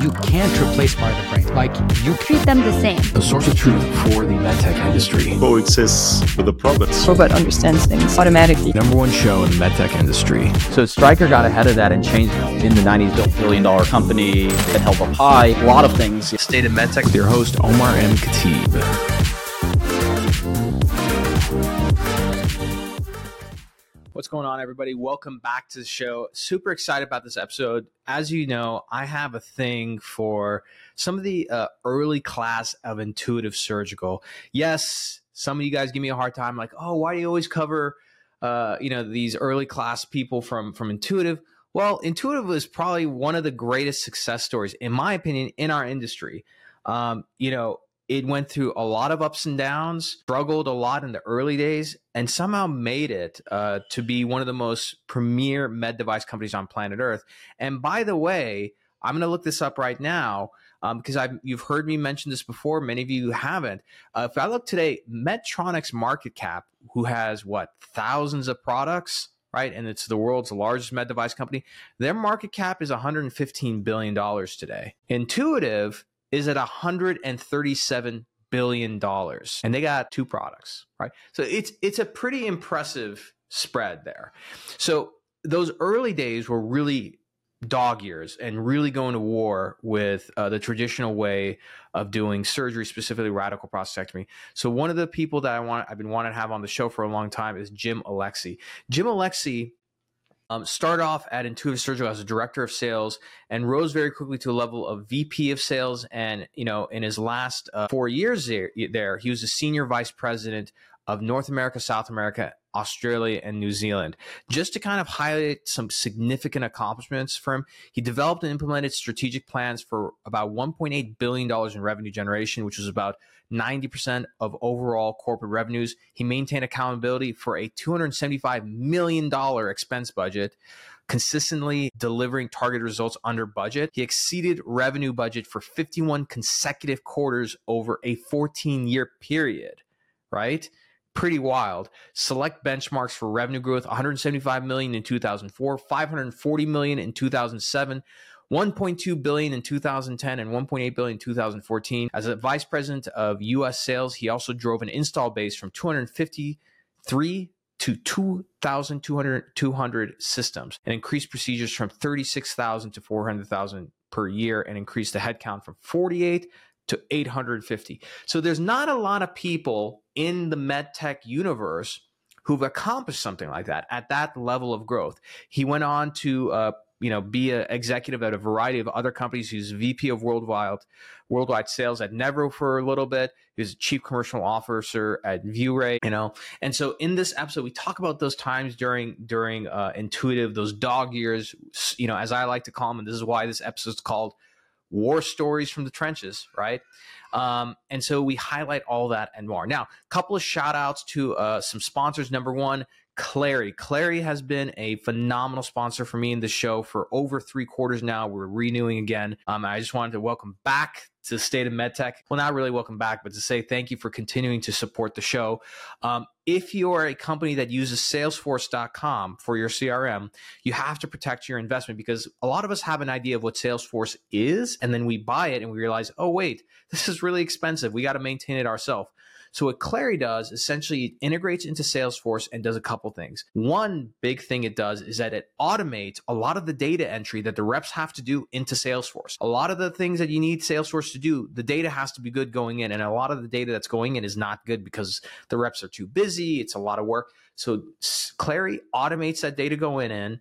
You can't replace part of the brain. Like you treat them the same. The source of truth for the medtech industry. Coexists with the prophets. Robot understands things automatically. Number one show in the medtech industry. So Stryker got ahead of that and changed in the 90s, built billion dollar company that held up high. A lot of things. State of medtech with your host Omar M. Khateeb. What's going on, everybody? Welcome back to the show. Super excited about this episode. As you know, I have a thing for some of the uh, early class of intuitive surgical. Yes, some of you guys give me a hard time, like, oh, why do you always cover, uh, you know, these early class people from from intuitive? Well, intuitive is probably one of the greatest success stories, in my opinion, in our industry. Um, you know, it went through a lot of ups and downs, struggled a lot in the early days, and somehow made it uh, to be one of the most premier med device companies on planet Earth. And by the way, I'm going to look this up right now um, because I've, you've heard me mention this before. Many of you haven't. Uh, if I look today, Medtronic's market cap, who has what thousands of products, right? And it's the world's largest med device company. Their market cap is 115 billion dollars today. Intuitive is at 137 billion dollars. And they got two products right? So it's it's a pretty impressive spread there. So those early days were really dog years and really going to war with uh, the traditional way of doing surgery specifically radical prostatectomy. So one of the people that i want i've been wanting to have on the show for a long time is jim Alecxih jim Alecxih um, started off at Intuitive Surgical as a director of sales and rose very quickly to a level of VP of sales. And you know, in his last uh, four years there, there, he was a senior vice president of North America, South America, Australia, and New Zealand. Just to kind of highlight some significant accomplishments for him, he developed and implemented strategic plans for about $1.8 billion in revenue generation, which was about 90% of overall corporate revenues. He maintained accountability for a $275 million expense budget, consistently delivering target results under budget. He exceeded revenue budget for 51 consecutive quarters over a 14 year period, right? Pretty wild. Select benchmarks for revenue growth 175 million in 2004, 540 million in 2007. 1.2 billion in 2010 and 1.8 billion in 2014. As a vice president of US sales, he also drove an install base from 253 to 2,200 systems and increased procedures from 36,000 to 400,000 per year and increased the headcount from 48 to 850. So there's not a lot of people in the medtech universe who've accomplished something like that at that level of growth. He went on to uh, you know be an executive at a variety of other companies. He's VP of worldwide worldwide sales at Nevro for a little bit. He was chief commercial officer at ViewRay, you know. And so in this episode, we talk about those times during during uh, intuitive, those dog years, you know, as I like to call them. And this is why this episode is called "War Stories from the Trenches," right? Um, and so we highlight all that and more. Now, a couple of shout outs to uh, some sponsors. Number one, Clari. Clari has been a phenomenal sponsor for me in the show for over three quarters now. We're renewing again. Um, I just wanted to welcome back to the state of medtech. Well, not really welcome back, but to say thank you for continuing to support the show. Um, if you're a company that uses salesforce.com for your CRM, you have to protect your investment because a lot of us have an idea of what Salesforce is, and then we buy it and we realize, oh, wait, this is really expensive. We got to maintain it ourselves. So what Clari does essentially it integrates into Salesforce and does a couple things. One big thing it does is that it automates a lot of the data entry that the reps have to do into Salesforce. A lot of the things that you need Salesforce to do, the data has to be good going in, and a lot of the data that's going in is not good because the reps are too busy. It's a lot of work. So Clari automates that data going in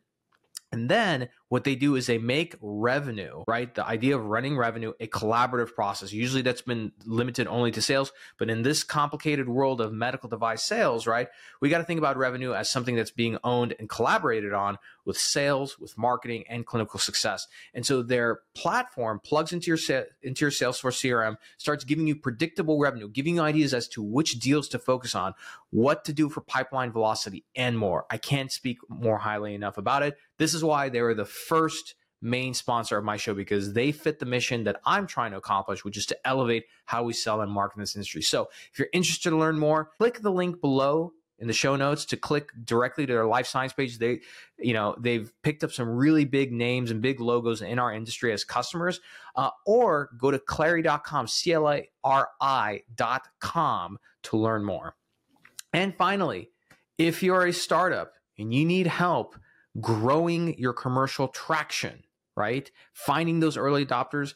and then what they do is they make revenue, right? The idea of running revenue a collaborative process. Usually that's been limited only to sales, but in this complicated world of medical device sales, right? We got to think about revenue as something that's being owned and collaborated on with sales, with marketing and clinical success. And so their platform plugs into your into your Salesforce CRM, starts giving you predictable revenue, giving you ideas as to which deals to focus on, what to do for pipeline velocity and more. I can't speak more highly enough about it. This is why they were the first main sponsor of my show because they fit the mission that I'm trying to accomplish, which is to elevate how we sell and market in this industry. So if you're interested to learn more, click the link below in the show notes to click directly to their life science page. They, you know, they've picked up some really big names and big logos in our industry as customers. Uh, or go to clari.com, C L A R I.com to learn more. And finally, if you're a startup and you need help growing your commercial traction, right? Finding those early adopters,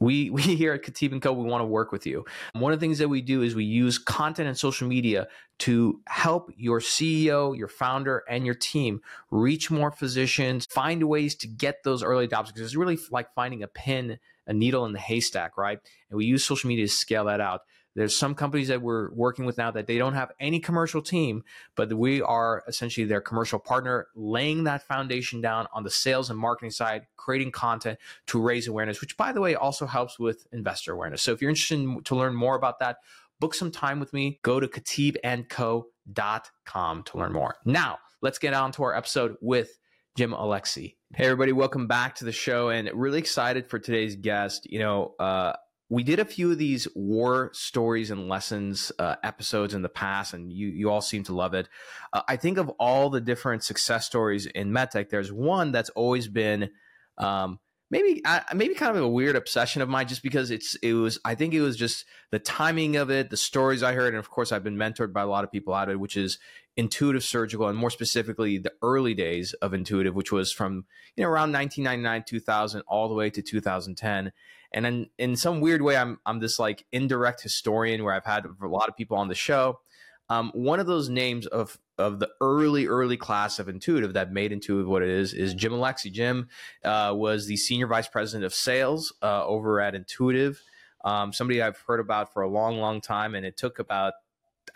we we here at Khateeb and Co. We want to work with you. One of the things that we do is we use content and social media to help your CEO, your founder, and your team reach more physicians, find ways to get those early adopters because it's really like finding a pin, a needle in the haystack, right? And we use social media to scale that out. There's some companies that we're working with now that they don't have any commercial team, but we are essentially their commercial partner, laying that foundation down on the sales and marketing side, creating content to raise awareness, which by the way also helps with investor awareness. So if you're interested in, to learn more about that, book some time with me. Go to khateebandco.com to learn more. Now, let's get on to our episode with Jim Alecxih. Hey, everybody, welcome back to the show and really excited for today's guest. You know, uh, we did a few of these war stories and lessons uh, episodes in the past, and you you all seem to love it. Uh, I think of all the different success stories in medtech, there's one that's always been um, maybe uh, maybe kind of a weird obsession of mine, just because it's it was I think it was just the timing of it, the stories I heard, and of course I've been mentored by a lot of people out of it, which is intuitive surgical and more specifically the early days of intuitive which was from you know around 1999 2000 all the way to 2010 and in, in some weird way, I'm I'm this like indirect historian where I've had a lot of people on the show. Um, one of those names of of the early early class of Intuitive that made Intuitive what it is is Jim Alecxih. Jim uh, was the senior vice president of sales uh, over at Intuitive. Um, somebody I've heard about for a long, long time, and it took about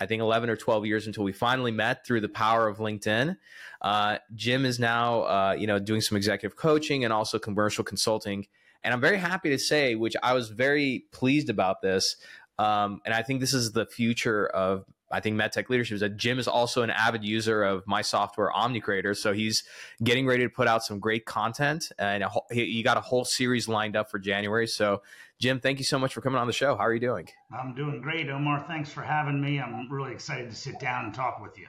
I think 11 or 12 years until we finally met through the power of LinkedIn. Uh, Jim is now, uh, you know, doing some executive coaching and also commercial consulting and I'm very happy to say, which I was very pleased about this. Um, and I think this is the future of I think MedTech leadership is that Jim is also an avid user of my software OmniCreator. So he's getting ready to put out some great content and whole, he got a whole series lined up for January. So Jim, thank you so much for coming on the show. How are you doing? I'm doing great, Omar. Thanks for having me. I'm really excited to sit down and talk with you.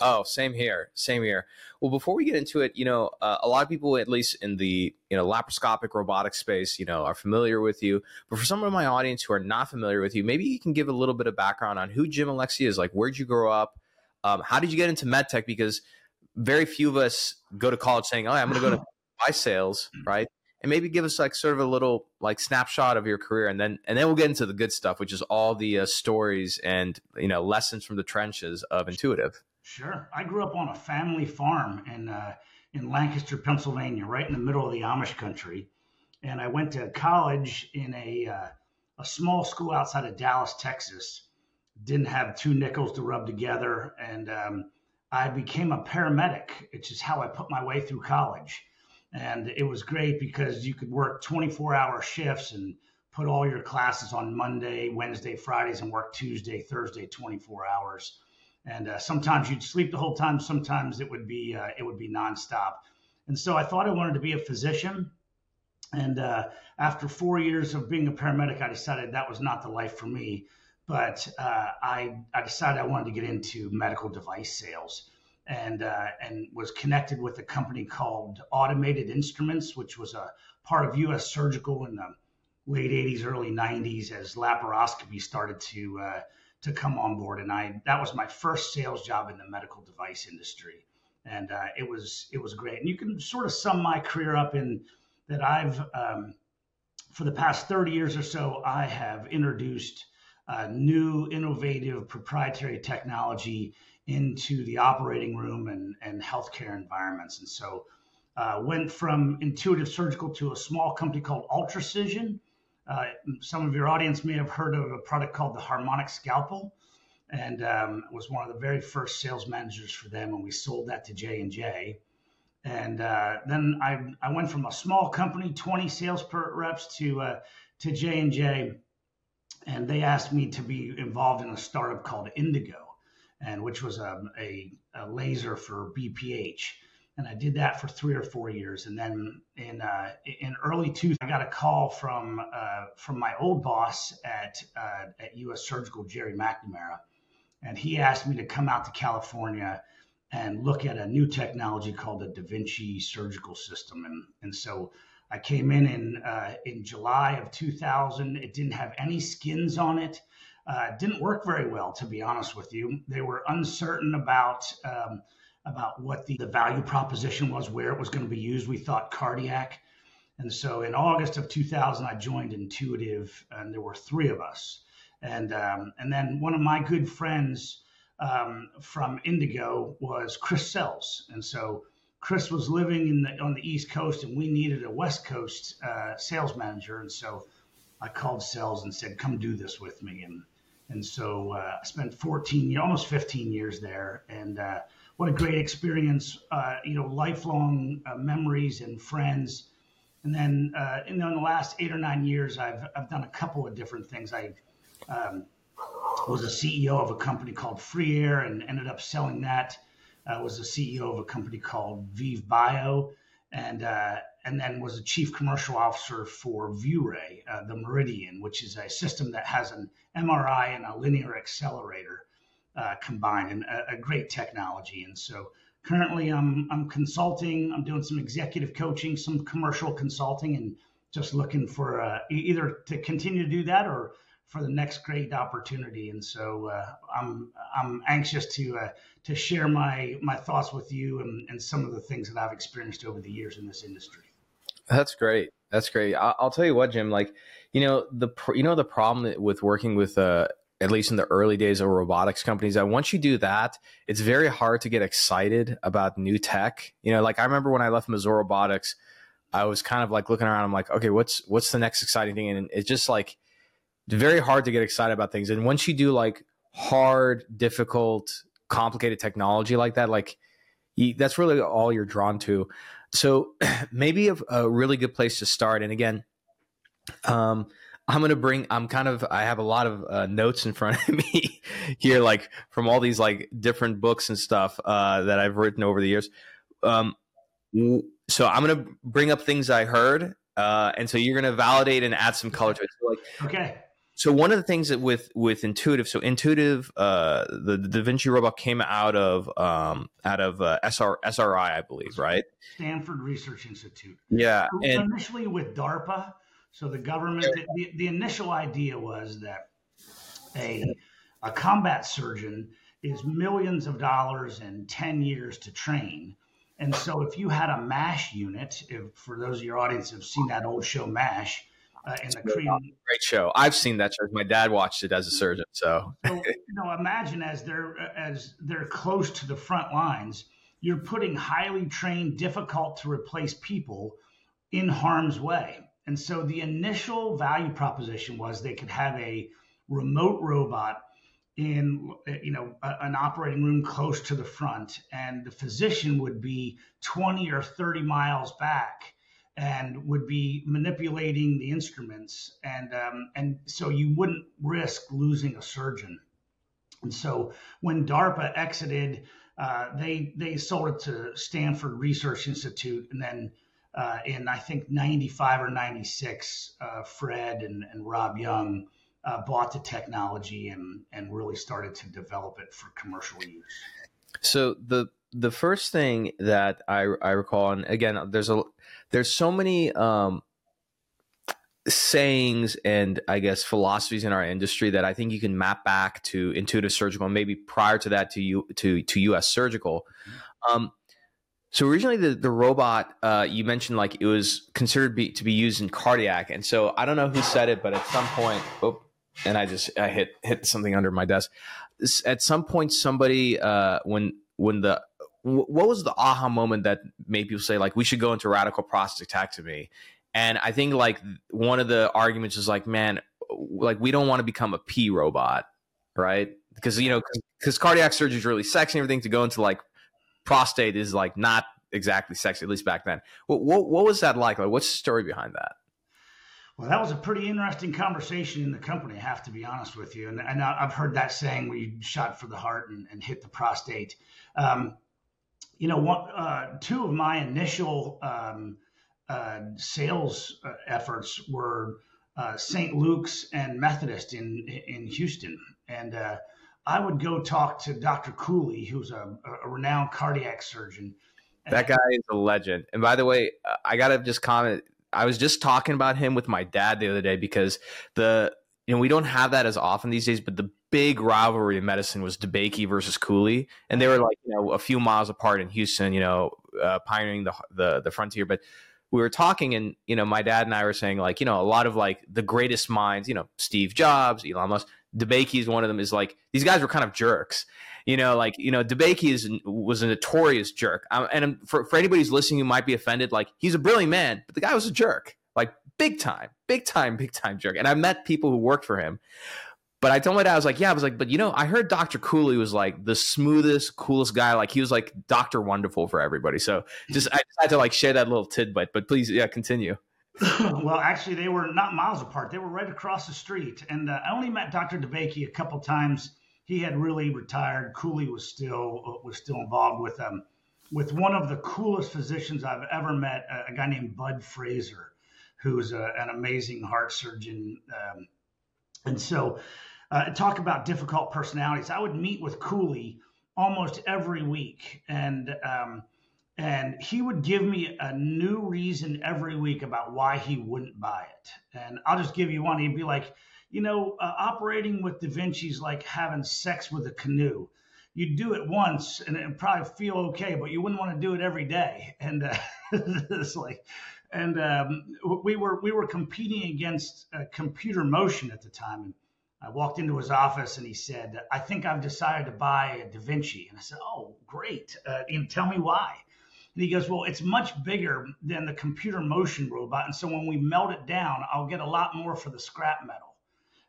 Oh, same here. Same here. Well, before we get into it, you know, uh, a lot of people, at least in the you know laparoscopic robotic space, you know, are familiar with you. But for some of my audience who are not familiar with you, maybe you can give a little bit of background on who Jim Alecxih is. Like, where'd you grow up? Um, how did you get into medtech? Because very few of us go to college saying, "Oh, I'm going to go to buy sales," right? And maybe give us like sort of a little like snapshot of your career, and then and then we'll get into the good stuff, which is all the uh, stories and you know lessons from the trenches of Intuitive. Sure. I grew up on a family farm in uh, in Lancaster, Pennsylvania, right in the middle of the Amish country, and I went to college in a uh, a small school outside of Dallas, Texas. Didn't have two nickels to rub together, and um, I became a paramedic, which is how I put my way through college. And it was great because you could work 24 hour shifts and put all your classes on Monday, Wednesday, Fridays, and work Tuesday, Thursday, 24 hours and uh, sometimes you'd sleep the whole time. Sometimes it would be uh, it would be nonstop. And so I thought I wanted to be a physician. And uh, after four years of being a paramedic, I decided that was not the life for me. But uh, I I decided I wanted to get into medical device sales. And uh, and was connected with a company called Automated Instruments, which was a part of U.S. Surgical in the late '80s, early '90s, as laparoscopy started to uh, to come on board. And I that was my first sales job in the medical device industry, and uh, it was it was great. And you can sort of sum my career up in that I've um, for the past 30 years or so I have introduced uh, new innovative proprietary technology into the operating room and, and healthcare environments. And so uh, went from intuitive surgical to a small company called Ultracision uh, some of your audience may have heard of a product called the Harmonic Scalpel, and um, was one of the very first sales managers for them, and we sold that to J and J. And uh, then I, I went from a small company, 20 sales per reps, to uh, to J and J, and they asked me to be involved in a startup called Indigo, and which was a, a, a laser for BPH and I did that for three or four years. And then in uh, in early two, I got a call from uh, from my old boss at uh, at U.S. Surgical, Jerry McNamara, and he asked me to come out to California and look at a new technology called the Da Vinci surgical system. And, and so I came in in, uh, in July of 2000. It didn't have any skins on it. Uh, didn't work very well, to be honest with you. They were uncertain about um, about what the, the value proposition was, where it was going to be used. We thought cardiac. And so in August of 2000, I joined Intuitive, and there were three of us. And um, and then one of my good friends um, from Indigo was Chris Sells, and so Chris was living in the on the East Coast, and we needed a West Coast uh, sales manager, and so I called Sells and said, "Come do this with me." And and so uh, I spent 14, almost 15 years there, and uh, what a great experience! Uh, you know, lifelong uh, memories and friends. And then, uh, in, the, last eight or nine years, I've I've done a couple of different things. I um, was a CEO of a company called Free Air and ended up selling that. Uh, was a CEO of a company called Vive Bio, and uh, and then was a chief commercial officer for ViewRay, uh, the MRIdian, which is a system that has an MRI and a linear accelerator uh, combined, and a, a, great technology. And so currently, I'm I'm consulting. I'm doing some executive coaching, some commercial consulting, and just looking for uh, either to continue to do that or for the next great opportunity. And so uh, I'm I'm anxious to uh, to share my my thoughts with you and, and some of the things that I've experienced over the years in this industry. That's great. That's great. I'll, I'll tell you what, Jim. Like, you know the you know the problem with working with uh, at least in the early days of robotics companies that once you do that it's very hard to get excited about new tech you know like i remember when i left Mazor robotics i was kind of like looking around i'm like okay what's what's the next exciting thing and it's just like very hard to get excited about things. And once you do like hard, difficult, complicated technology like that, like you, that's really all you're drawn to. So maybe a, a, really good place to start. And again, um, I'm going to bring, I'm kind of, I have a lot of uh, notes in front of me here, like from all these like different books and stuff uh, that I've written over the years. Um, so I'm going to bring up things I heard. Uh, and so you're going to validate and add some color to it. So like, okay so one of the things that with with intuitive so intuitive uh the, the da vinci robot came out of um out of uh, SR, sri i believe right stanford research institute yeah and initially with darpa so the government the, the initial idea was that a a combat surgeon is millions of dollars and 10 years to train and so if you had a mash unit if for those of your audience have seen that old show mash uh, in the Korean. Great show. I've seen that show. My dad watched it as a surgeon. So, so you know, imagine as they're as they're close to the front lines, you're putting highly trained, difficult to replace people in harm's way. And so the initial value proposition was they could have a remote robot in you know a, an operating room close to the front and the physician would be 20 or 30 miles back and would be manipulating the instruments, and um, and so you wouldn't risk losing a surgeon. And so when DARPA exited, uh, they they sold it to Stanford Research Institute, and then uh, in I think '95 or '96, uh, Fred and, and Rob Younge uh, bought the technology and and really started to develop it for commercial use. So the the first thing that I I recall, and again, there's a there's so many um, sayings and I guess philosophies in our industry that I think you can map back to intuitive surgical, and maybe prior to that to you to to U.S. surgical. Um, so originally, the the robot uh, you mentioned like it was considered be, to be used in cardiac, and so I don't know who said it, but at some point, oh, and I just I hit hit something under my desk. At some point, somebody uh, when when the what was the aha moment that made people say like we should go into radical prostatectomy? And I think like one of the arguments is like, man, like we don't want to become a P robot, right? Because you know, because cardiac surgery is really sexy and everything. To go into like prostate is like not exactly sexy, at least back then. What what, what was that like? Like, what's the story behind that? Well, that was a pretty interesting conversation in the company. I have to be honest with you, and, and I've heard that saying you shot for the heart and, and hit the prostate. Um, you know, one, uh, two of my initial um, uh, sales uh, efforts were uh, St. Luke's and Methodist in in Houston, and uh, I would go talk to Dr. Cooley, who's a, a renowned cardiac surgeon. That guy is a legend. And by the way, uh, I gotta just comment. I was just talking about him with my dad the other day because the you know we don't have that as often these days, but the big rivalry in medicine was DeBakey versus Cooley, and they were like you know a few miles apart in Houston, you know, uh, pioneering the, the the frontier. But we were talking, and you know, my dad and I were saying like you know a lot of like the greatest minds, you know, Steve Jobs, Elon Musk, DeBakey is one of them. Is like these guys were kind of jerks. You know, like you know, DeBakey is was a notorious jerk. Um, and for for anybody who's listening who might be offended, like he's a brilliant man, but the guy was a jerk, like big time, big time, big time jerk. And I met people who worked for him. But I told my dad, I was like, yeah, I was like, but you know, I heard Dr. Cooley was like the smoothest, coolest guy. Like he was like Dr. Wonderful for everybody. So just I just had to like share that little tidbit. But please, yeah, continue. well, actually, they were not miles apart. They were right across the street. And uh, I only met Dr. DeBakey a couple times he had really retired. Cooley was still uh, was still involved with them. Um, with one of the coolest physicians I've ever met, a, a guy named Bud Frazier, who's a, an amazing heart surgeon. Um, and so, uh, talk about difficult personalities. I would meet with Cooley almost every week, and um, and he would give me a new reason every week about why he wouldn't buy it. And I'll just give you one. He'd be like, you know, uh, operating with Da Vinci's like having sex with a canoe. You do it once and it probably feel okay, but you wouldn't want to do it every day. And uh, it's like, and um, we were we were competing against uh, computer motion at the time. And I walked into his office and he said, "I think I've decided to buy a Da Vinci." And I said, "Oh, great! Uh, and tell me why." And he goes, Well, it's much bigger than the computer motion robot. And so when we melt it down, I'll get a lot more for the scrap metal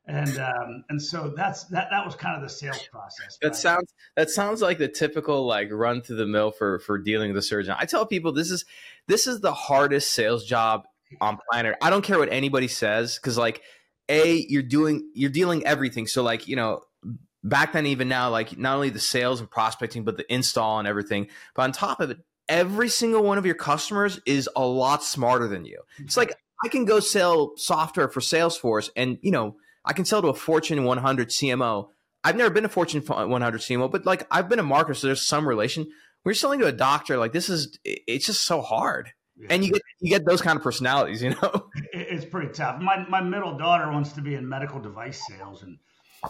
and um, and so that's that that was kind of the sales process. That sounds that sounds like the typical like run through the mill for for dealing with a surgeon. I tell people this is this is the hardest sales job on planet. I don't care what anybody says because like a you're doing you're dealing everything. So like you know back then even now like not only the sales and prospecting but the install and everything. But on top of it, every single one of your customers is a lot smarter than you. It's like I can go sell software for Salesforce and you know I can sell to a Fortune 100 CMO. I've never been a Fortune 100 CMO, but like I've been a marketer, so there's some relation. We're selling to a doctor, like this is it's just so hard. Yeah. And you get you get those kind of personalities, you know. It's pretty tough. My my middle daughter wants to be in medical device sales, and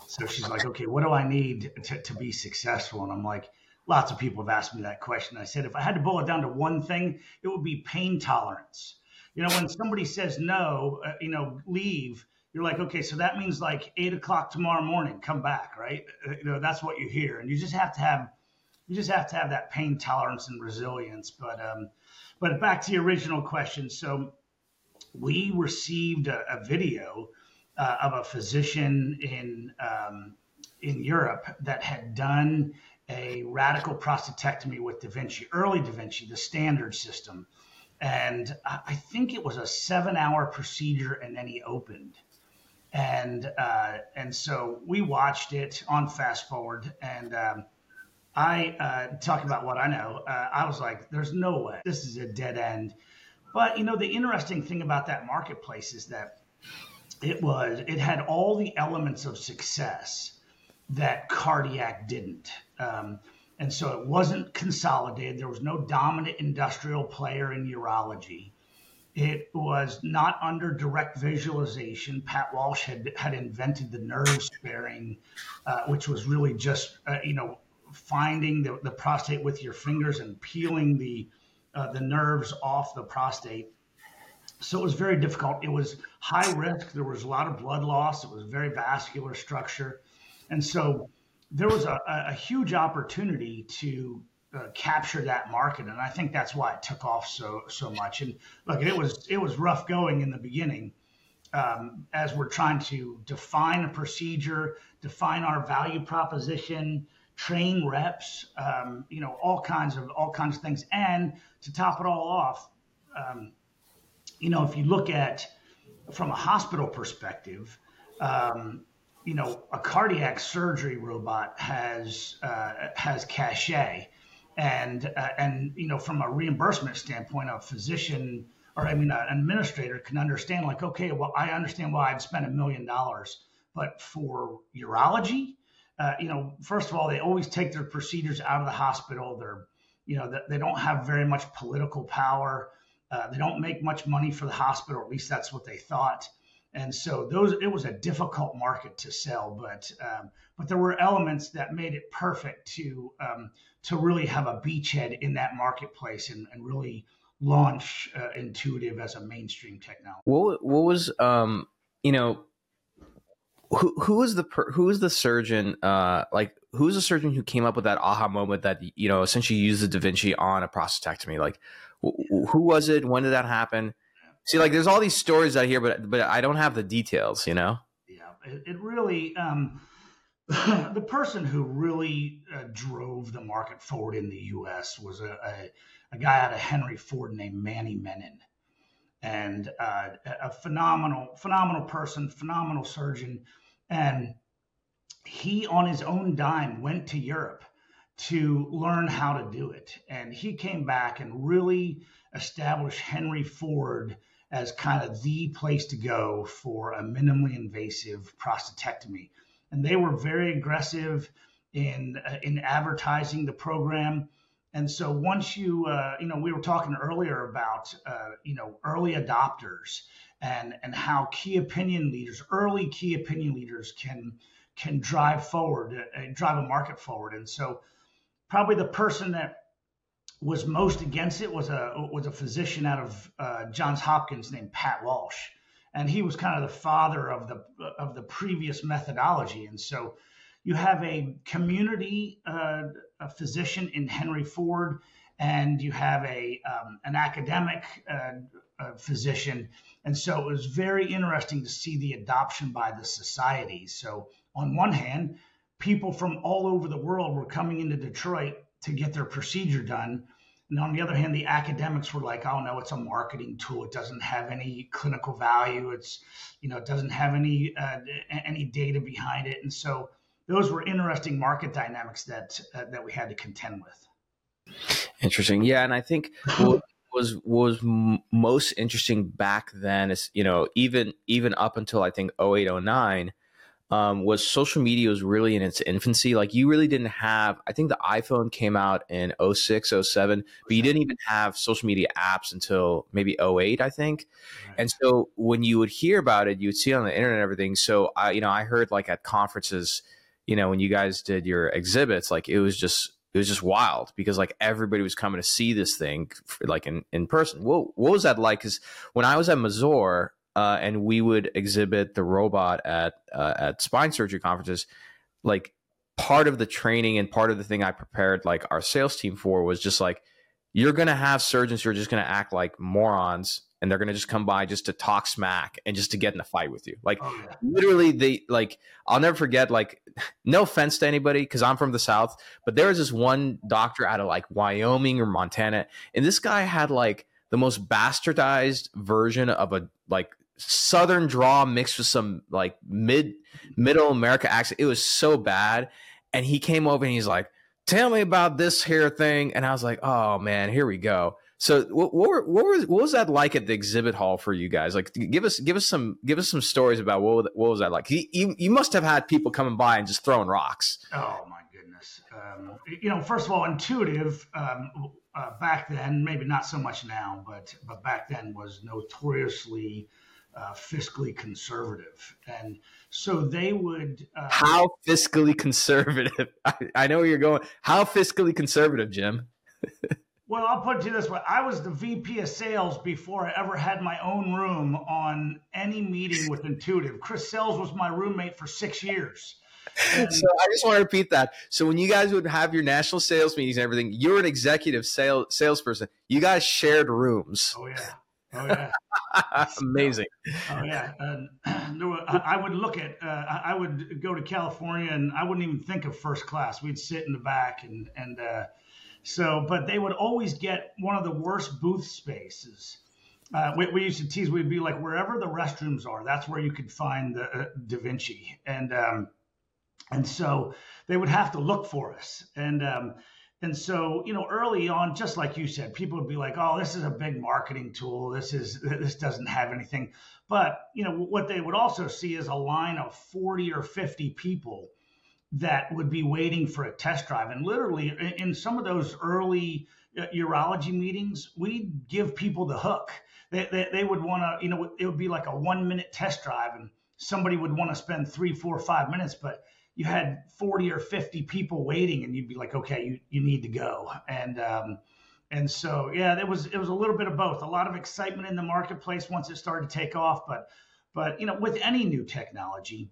so she's like, "Okay, what do I need to, to be successful?" And I'm like, "Lots of people have asked me that question." I said, if I had to boil it down to one thing, it would be pain tolerance. You know, when somebody says no, uh, you know, leave you're like, okay, so that means like eight o'clock tomorrow morning, come back, right? Uh, you know, that's what you hear, and you just have to have, you just have to have that pain tolerance and resilience. But, um, but back to the original question. So, we received a, a video uh, of a physician in um, in Europe that had done a radical prostatectomy with Da Vinci, early Da Vinci, the standard system. And I think it was a seven hour procedure, and then he opened. And uh, and so we watched it on fast forward and um, i uh, talk about what i know uh, i was like there's no way this is a dead end. But you know the interesting thing about that marketplace is that it was it had all the elements of success that cardiac didn't um, and so it wasn't consolidated there was no dominant industrial player in urology it was not under direct visualization. Pat Walsh had had invented the nerve sparing, uh, which was really just uh, you know finding the, the prostate with your fingers and peeling the uh, the nerves off the prostate. So it was very difficult. It was high risk. There was a lot of blood loss. It was very vascular structure, and so there was a, a huge opportunity to uh, capture that market, and I think that's why it took off so so much. And look, it was it was rough going in the beginning um, as we're trying to define a procedure, define our value proposition, train reps, um, you know, all kinds of all kinds of things. And to top it all off, um, you know, if you look at from a hospital perspective, um, you know, a cardiac surgery robot has uh, has cachet and uh, and you know from a reimbursement standpoint, a physician or I mean an administrator can understand like okay, well I understand why I'd spend a million dollars, but for urology, uh, you know, first of all, they always take their procedures out of the hospital. They're, you know, they don't have very much political power. Uh, they don't make much money for the hospital, at least that's what they thought. And so those, it was a difficult market to sell, but um, but there were elements that made it perfect to um, to really have a beachhead in that marketplace and, and really launch uh, Intuitive as a mainstream technology. What what was um you know who who the who was the surgeon uh like who the surgeon who came up with that aha moment that you know essentially used the Da Vinci on a prostatectomy? Like wh- who was it? When did that happen see like there's all these stories out here but but I don't have the details you know? Yeah it, it really um the person who really uh, drove the market forward in the U.S. was a, a, a, guy out of Henry Ford named Mani Menon, and uh, a phenomenal, phenomenal person, phenomenal surgeon, and he, on his own dime, went to Europe to learn how to do it, and he came back and really established Henry Ford as kind of the place to go for a minimally invasive prostatectomy and they were very aggressive in uh, in advertising the program. And so once you, uh, you know, we were talking earlier about, uh, you know, early adopters and and how key opinion leaders, early key opinion leaders, can can drive forward, uh, drive a market forward. And so probably the person that was most against it was a was a physician out of uh, Johns Hopkins named Pat Walsh and he was kind of the father of the of the previous methodology. And so you have a community uh, a physician in Henry Ford, and you have a um, an academic uh, physician. And so it was very interesting to see the adoption by the society. So on one hand, people from all over the world were coming into Detroit to get their procedure done and on the other hand, the academics were like, "Oh no, it's a marketing tool. It doesn't have any clinical value. It's, you know, it doesn't have any uh, any data behind it." And so those were interesting market dynamics that uh, that we had to contend with. Interesting, yeah, and I think what was was most interesting back then is you know even even up until I think 0809 um, was social media was really in its infancy. Like you really didn't have, I think the iPhone came out in 06, 07, but you didn't even have social media apps until maybe 08, I think. Right. And so when you would hear about it, you would see it on the internet and everything. So I, you know, I heard like at conferences, you know, when you guys did your exhibits, like it was just, it was just wild because like everybody was coming to see this thing like in, in person. What, what was that like? Cause when I was at Mazor, uh, and we would exhibit the robot at uh, at spine surgery conferences. Like part of the training and part of the thing I prepared like our sales team for was just like you're gonna have surgeons who are just gonna act like morons and they're gonna just come by just to talk smack and just to get in a fight with you. Like oh, yeah. literally, they like I'll never forget. Like, no offense to anybody because I'm from the South, but there was this one doctor out of like Wyoming or Montana, and this guy had like the most bastardized version of a like southern draw mixed with some like mid middle America accent. It was so bad. And he came over and he's like, "Tell me about this here thing." And I was like, "Oh man, here we go." So what what, were, what was what was that like at the exhibit hall for you guys? Like, give us give us some give us some stories about what what was that like? You you, must have had people coming by and just throwing rocks. Oh my goodness! Um, you know, first of all, intuitive. Um, uh, back then, maybe not so much now, but but back then was notoriously uh, fiscally conservative, and so they would. Uh, How fiscally conservative? I, I, know where you're going. How fiscally conservative, Jim? well, I'll put it to you this way: I was the VP of sales before I ever had my own room on any meeting with Intuitive. Chris Sells was my roommate for six years. And so I just want to repeat that. So when you guys would have your national sales meetings and everything, you're an executive sales salesperson. You guys shared rooms. Oh yeah. Oh yeah, amazing. Oh yeah, I would look at. Uh, I would go to California, and I wouldn't even think of first class. We'd sit in the back, and and uh, so, but they would always get one of the worst booth spaces. Uh, we, we, used to tease. We'd be like, wherever the restrooms are, that's where you could find the uh, Da Vinci, and um, and so they would have to look for us, and um, and so, you know, early on, just like you said, people would be like, "Oh, this is a big marketing tool. This is this doesn't have anything." But you know, what they would also see is a line of forty or fifty people that would be waiting for a test drive. And literally, in, some of those early uh, urology meetings, we'd give people the hook. They, they, they would want to, you know, it would be like a one minute test drive, and somebody would want to spend three, four, five minutes, but you had 40 or 50 people waiting, and you'd be like, okay, you, you need to go. And, um, and so, yeah, it was it was a little bit of both. A lot of excitement in the marketplace once it started to take off, but but you know, with any new technology,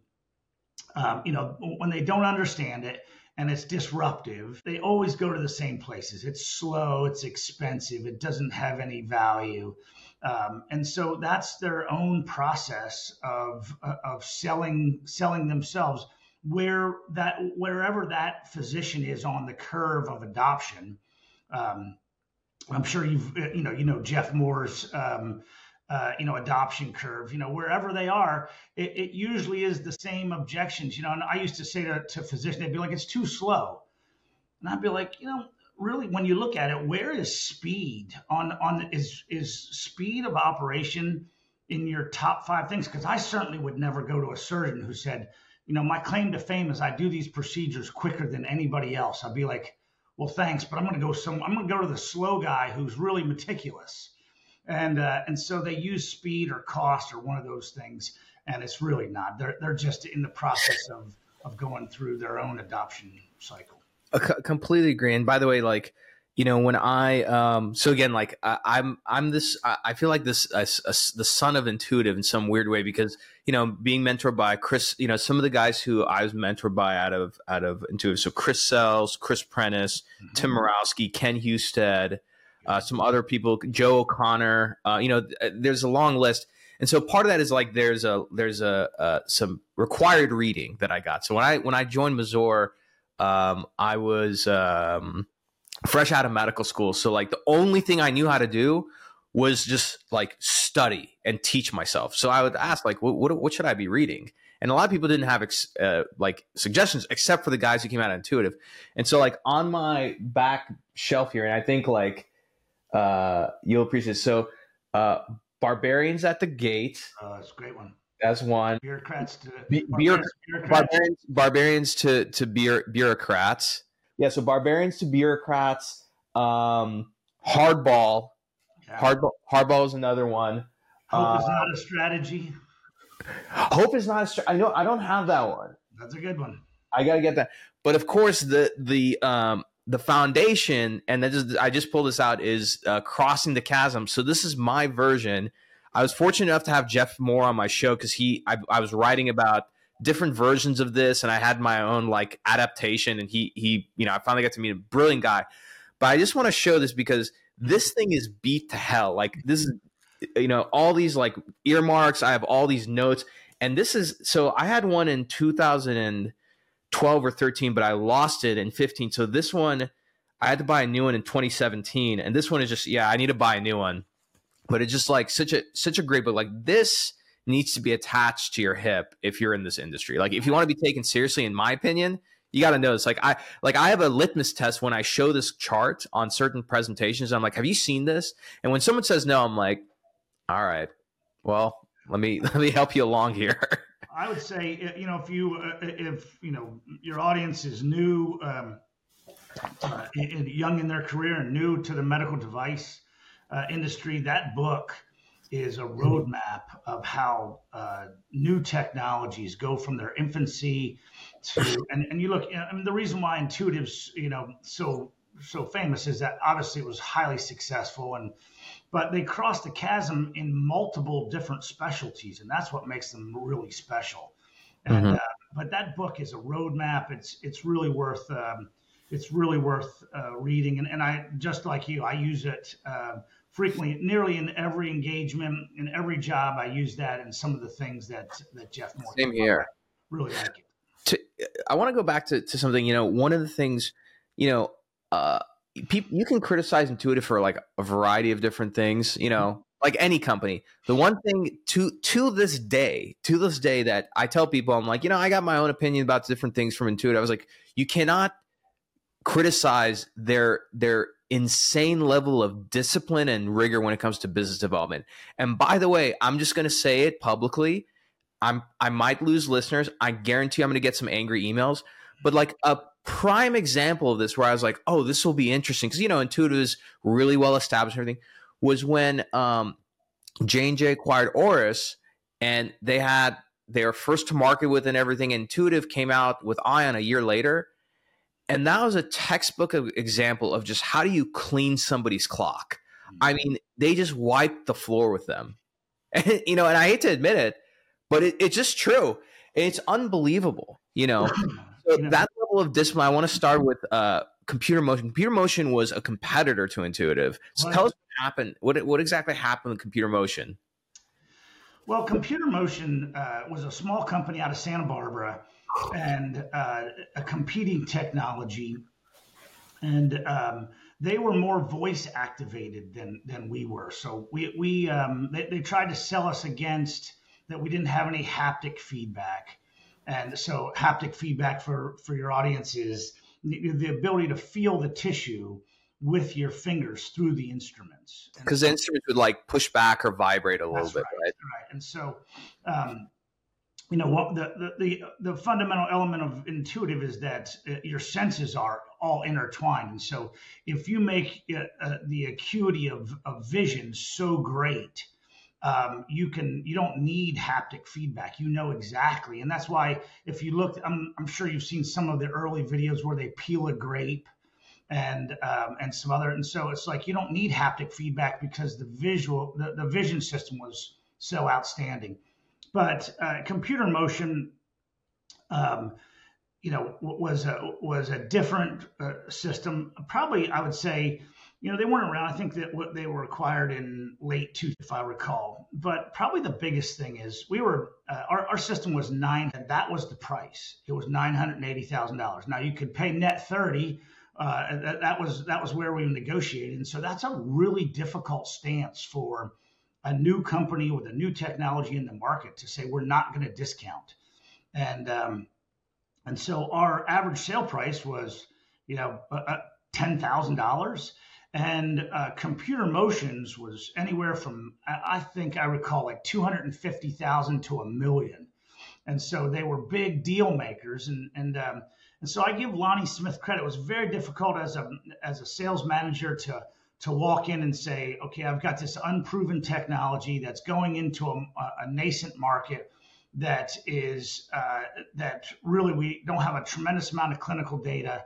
um, you know, when they don't understand it and it's disruptive, they always go to the same places. It's slow, it's expensive, it doesn't have any value. Um, and so that's their own process of of selling selling themselves where that wherever that physician is on the curve of adoption um, i'm sure you've you know you know jeff moore's um, uh, you know, adoption curve, you know, wherever they are, it, it, usually is the same objections, you know. And I used to say to, to physicians, they'd be like, it's too slow. And I'd be like, you know, really, when you look at it, where is speed on, on is, is speed of operation in your top five things? Because I certainly would never go to a surgeon who said, you know, my claim to fame is I do these procedures quicker than anybody else. I'd be like, well, thanks, but I'm going to go some, I'm going to go to the slow guy who's really meticulous and uh, and so they use speed or cost or one of those things, and it's really not. They're they're just in the process of of going through their own adoption cycle. I completely agree. And by the way, like you know, when I um, so again, like I, I'm I'm this I feel like this uh, the son of intuitive in some weird way because you know being mentored by Chris, you know, some of the guys who I was mentored by out of out of intuitive, so Chris Sells, Chris Prentice, mm-hmm. Tim Morawski, Ken Husted uh, some other people, Joe O'Connor. Uh, you know, uh, there's a long list, and so part of that is like there's a there's a uh, some required reading that I got. So when I when I joined Mazor, um, I was um, fresh out of medical school, so like the only thing I knew how to do was just like study and teach myself. So I would ask like, what what, what should I be reading? And a lot of people didn't have ex- uh, like suggestions except for the guys who came out of intuitive. And so like on my back shelf here, and I think like uh, you'll appreciate. It. So, uh, barbarians at the gate. Oh, that's a great one. That's one. Bureaucrats to Be- bureaucrats, barbarians, barbarians to to bureaucrats. Yeah, so barbarians to bureaucrats. Um, hardball. Yeah. Hardball. Hardball is another one. Hope uh, is not a strategy. Hope is not a strategy. I know. I don't have that one. That's a good one. I gotta get that. But of course, the the um the foundation, and just, I just pulled this out, is uh, crossing the chasm. So this is my version. I was fortunate enough to have Jeff Moore on my show because he, I, I was writing about different versions of this, and I had my own like adaptation. And he, he, you know, I finally got to meet a brilliant guy. But I just want to show this because this thing is beat to hell. Like this is, you know, all these like earmarks. I have all these notes, and this is so. I had one in 2012 or 13, but I lost it in 15. So this one, I had to buy a new one in 2017, and this one is just yeah, I need to buy a new one. But it's just like such a such a great book. Like this needs to be attached to your hip if you're in this industry. Like if you want to be taken seriously, in my opinion, you got to know this. Like I like I have a litmus test when I show this chart on certain presentations. I'm like, have you seen this? And when someone says no, I'm like, all right, well, let me let me help you along here. I would say, you know, if you uh, if you know your audience is new, um, uh, young in their career and new to the medical device uh, industry, that book is a roadmap of how uh, new technologies go from their infancy to and, and you look. I mean, the reason why Intuitive's you know so so famous is that obviously it was highly successful and but they crossed the chasm in multiple different specialties, and that's what makes them really special. And mm-hmm. uh, but that book is a roadmap. It's it's really worth um, it's really worth uh, reading. And, and I just like you, I use it uh, frequently, nearly in every engagement, in every job. I use that in some of the things that that Jeff Moore. Same here. Really like it. To, I want to go back to, to something. You know, one of the things, you know. Uh, people you can criticize intuitive for like a variety of different things you know like any company the one thing to to this day to this day that i tell people i'm like you know i got my own opinion about different things from intuitive i was like you cannot criticize their their insane level of discipline and rigor when it comes to business development and by the way i'm just going to say it publicly i'm i might lose listeners i guarantee i'm going to get some angry emails but like a prime example of this where I was like, oh, this will be interesting because you know Intuitive is really well established and everything was when um, J and J acquired Auris and they had they were first to market with and everything. Intuitive came out with Ion a year later, and that was a textbook example of just how do you clean somebody's clock. I mean, they just wiped the floor with them, and, you know. And I hate to admit it, but it, it's just true. It's unbelievable, you know. So that level of discipline, I want to start with uh, Computer Motion. Computer Motion was a competitor to Intuitive. So Right. tell us what happened. What what exactly happened with Computer Motion? Well, Computer Motion uh, was a small company out of Santa Barbara and uh, a competing technology. And um, they were more voice activated than, than we were. So we, we um, they, they tried to sell us against that we didn't have any haptic feedback. And so haptic feedback for, for your audience is the, ability to feel the tissue with your fingers through the instruments. Because the instruments would like push back or vibrate a little bit, right? right. And so, um, you know, what the, the the fundamental element of intuitive is that uh, your senses are all intertwined. And so, if you make uh, uh, the acuity of of vision so great, um, you can you don't need haptic feedback. You know exactly, and that's why if you look, I'm I'm sure you've seen some of the early videos where they peel a grape and um, and some other and so it's like you don't need haptic feedback because the visual the, the vision system was so outstanding but uh, computer motion um, you know was a was a different uh, system. Probably i would say you know they weren't around. I think that what they were acquired in late two if i recall. But probably the biggest thing is we were uh, our, our system was nine and that was the price. It was $980000 now you could pay net 30 uh, that, that was that was where we negotiated, and so that's a really difficult stance for a new company with a new technology in the market to say we're not going to discount, and um, and so our average sale price was you know ten thousand dollars, and uh, Computer Motions was anywhere from I I think I recall like two hundred and fifty thousand to a million, and so they were big deal makers, and and um, and so I give Lonnie Smith credit. It was very difficult as a as a sales manager to to walk in and say, okay, I've got this unproven technology that's going into a, a nascent market that is uh, that really we don't have a tremendous amount of clinical data,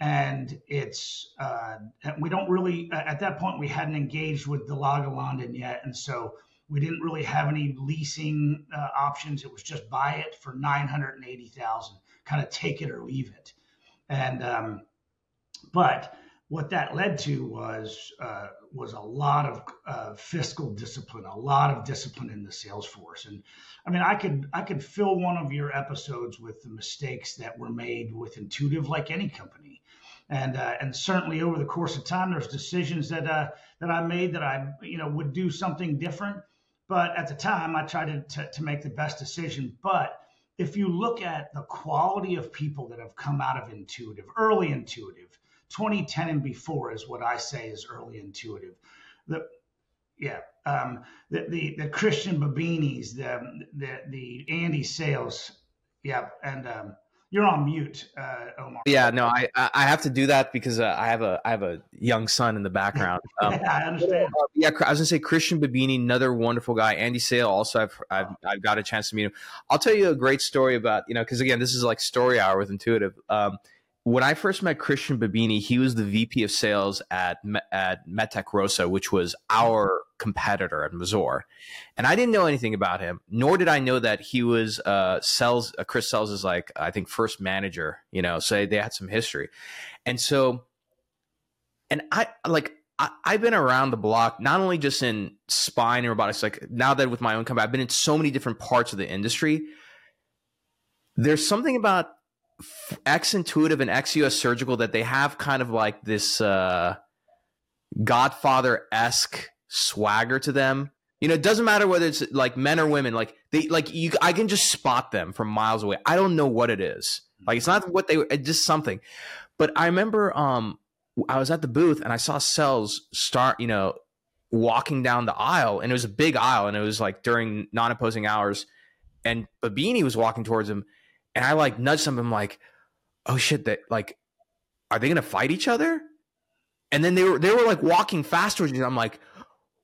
and it's uh, we don't really at that point we hadn't engaged with De Lage Landen yet, and so we didn't really have any leasing uh, options. It was just buy it for nine hundred and eighty thousand kind of take it or leave it. And um, but what that led to was uh, was a lot of uh, fiscal discipline, a lot of discipline in the sales force. And I mean, I could I could fill one of your episodes with the mistakes that were made with Intuitive, like any company. And uh, and certainly over the course of time, there's decisions that uh, that I made that I you know would do something different. But at the time, I tried to, to, to make the best decision. But if you look at the quality of people that have come out of intuitive, early intuitive, 2010 and before is what I say is early intuitive. The yeah, um, the, the the Christian Babinis, the the the Andy Sales, yeah, and um, you're on mute, uh, Omar. Yeah, no, I I have to do that because uh, I have a I have a young son in the background. Um, I understand. Uh, yeah, I was gonna say Christian Babini, another wonderful guy. Andy Sale, also I've, I've I've got a chance to meet him. I'll tell you a great story about you know because again this is like story hour with Intuitive. Um, when I first met Christian Babini, he was the VP of sales at at MedTech Rosa, which was our competitor at Mazor, and I didn't know anything about him. Nor did I know that he was uh, Sells. Uh, Chris Sells is like I think first manager. You know, so they had some history, and so, and I like I've been around the block, not only just in spine and robotics, like now that with my own company, I've been in so many different parts of the industry. There's something about X Intuitive and X US Surgical that they have kind of like this uh, Godfather esque swagger to them. You know, it doesn't matter whether it's like men or women. Like they, like you, I can just spot them from miles away. I don't know what it is. Like it's not what they, it's just something. But I remember, um, I was at the booth and I saw Sells start, you know, walking down the aisle, and it was a big aisle, and it was like during non-opposing hours, and Babini was walking towards him, and I like nudged him. I'm like, oh shit, that like, are they gonna fight each other? And then they were they were like walking fast towards. I'm like,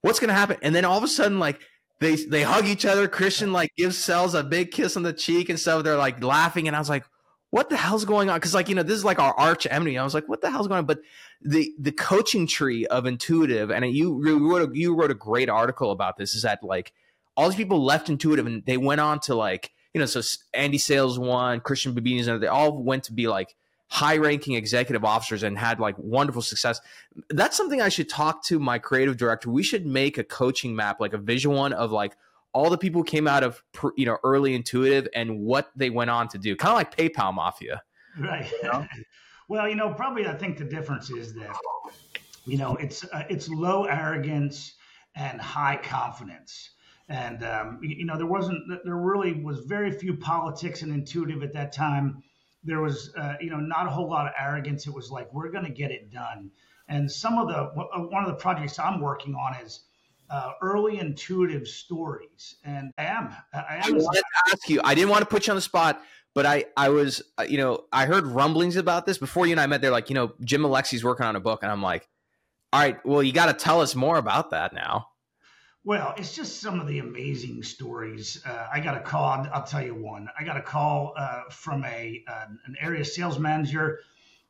what's gonna happen? And then all of a sudden, like they they hug each other. Christian like gives Sells a big kiss on the cheek and stuff. They're like laughing, and I was like, what the hell's going on? Because like you know, this is like our arch enemy. I was like, what the hell's going on? But the the coaching tree of intuitive, and you you wrote a, you wrote a great article about this. Is that like all these people left intuitive and they went on to like you know, so Andy Sales won, Christian Babini, and they all went to be like high ranking executive officers and had like wonderful success. That's something I should talk to my creative director. We should make a coaching map, like a visual one of like all the people who came out of you know early intuitive and what they went on to do, kind of like PayPal Mafia. Right. You know? well, you know, probably I think the difference is that you know it's uh, it's low arrogance and high confidence. And um, you know there wasn't there really was very few politics and intuitive at that time there was uh, you know not a whole lot of arrogance. It was like we're going to get it done. And some of the uh, one of the projects I'm working on is uh, early intuitive stories. And I am I am. I wanted to ask you. I didn't want to put you on the spot. But I, I was, uh, you know, I heard rumblings about this before you and I met. They're like, you know, Jim Alecxih's working on a book, and I'm like, all right, well, you got to tell us more about that now. Well, it's just some of the amazing stories. Uh, I got a call. I'll, tell you one. I got a call uh, from a uh, an area sales manager,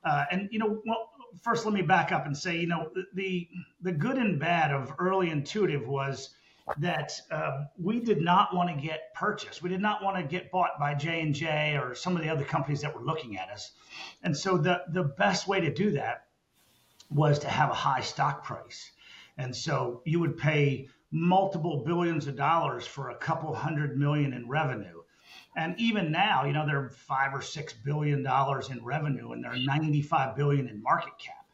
uh, and you know, well, first let me back up and say, you know, the the good and bad of early intuitive was that uh, we did not want to get purchased. We did not want to get bought by J and J or some of the other companies that were looking at us, and so the the best way to do that was to have a high stock price, and so you would pay multiple billions of dollars for a couple hundred million in revenue. And even now, you know, they're five or six billion dollars in revenue and they're 95 billion in market cap.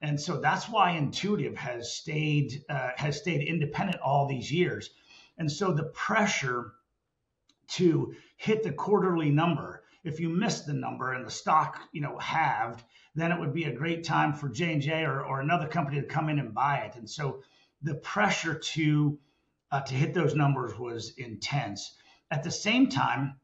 And so that's why Intuitive has stayed uh, has stayed independent all these years. And so the pressure to hit the quarterly number, if you miss the number and the stock, you know, halved, then it would be a great time for J and J or, or another company to come in and buy it. And so the pressure to uh, to hit those numbers was intense. At the same time,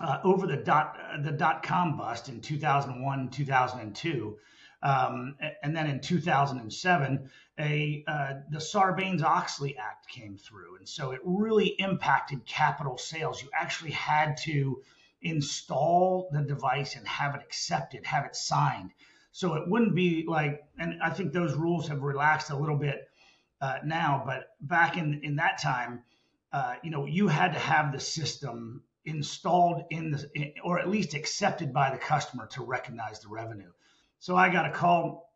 uh, over the dot uh, the dot com bust in 2001 2002 um, and then in 2007 a uh, the Sarbanes-Oxley Act came through. And so it really impacted capital sales. You actually had to install the device and have it accepted have it signed. So it wouldn't be like and I think those rules have relaxed a little bit uh, now, but back in in that time, uh, you know, you had to have the system installed in the or at least accepted by the customer to recognize the revenue. So I got a call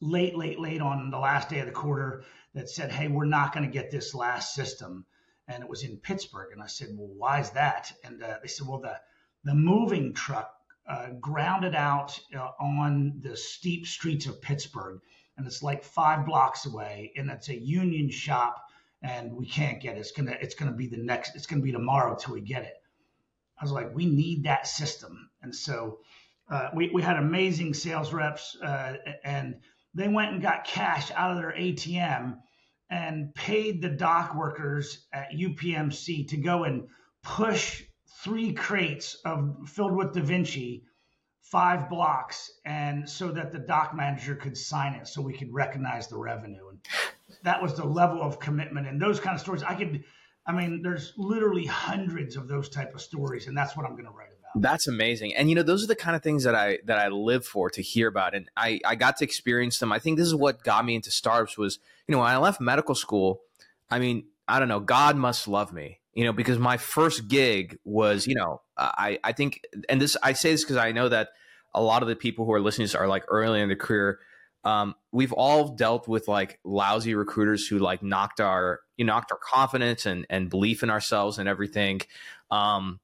late, late, late on the last day of the quarter that said, "Hey, we're not going to get this last system," and it was in Pittsburgh. And I said, "Well, why is that?" And uh, they said, "Well, the the moving truck uh, grounded out uh, on the steep streets of Pittsburgh." And it's like five blocks away, and it's a union shop, and we can't get it. It's gonna it's gonna be the next. It's gonna be tomorrow till we get it. I was like, we need that system, and so uh, we we had amazing sales reps, uh, and they went and got cash out of their ATM and paid the dock workers at UPMC to go and push three crates of filled with Da Vinci five blocks and so that the dock manager could sign it so we could recognize the revenue. And that was the level of commitment and those kind of stories. I could i mean there's literally hundreds of those type of stories and that's what i'm going to write about. That's amazing. And you know those are the kind of things that i that i live for to hear about. And i i got to experience them. I think this is what got me into startups was you know when i left medical school i mean i don't know god must love me you know because my first gig was you know i i think and this i say this because i know that a lot of the people who are listening to this are like early in their career. Um, we've all dealt with like lousy recruiters who like knocked our you knocked our confidence and and belief in ourselves and everything. Um,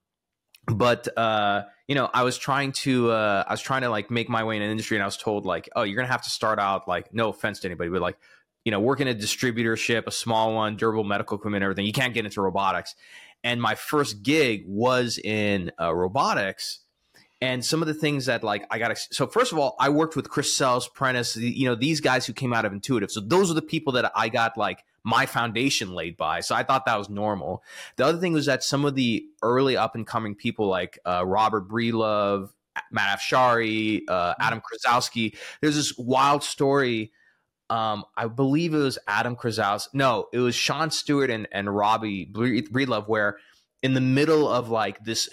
but uh, you know, I was trying to uh, I was trying to like make my way in an industry, and I was told like, oh, you're gonna have to start out like no offense to anybody, but like you know, working a distributorship, a small one, durable medical equipment, everything. You can't get into robotics. And my first gig was in uh, robotics and some of the things that like I got so first of all I worked with Chris Sells, Prentice, you know these guys who came out of Intuitive. So those are the people that I got like my foundation laid by. So I thought that was normal. The other thing was that some of the early up and coming people like uh, Robert Breedlove, Matt Afshari, uh, Adam Krasowski. There's this wild story. Um, I believe it was Adam Krasowski. No, it was Sean Stewart and, and Robbie Breedlove, where in the middle of like this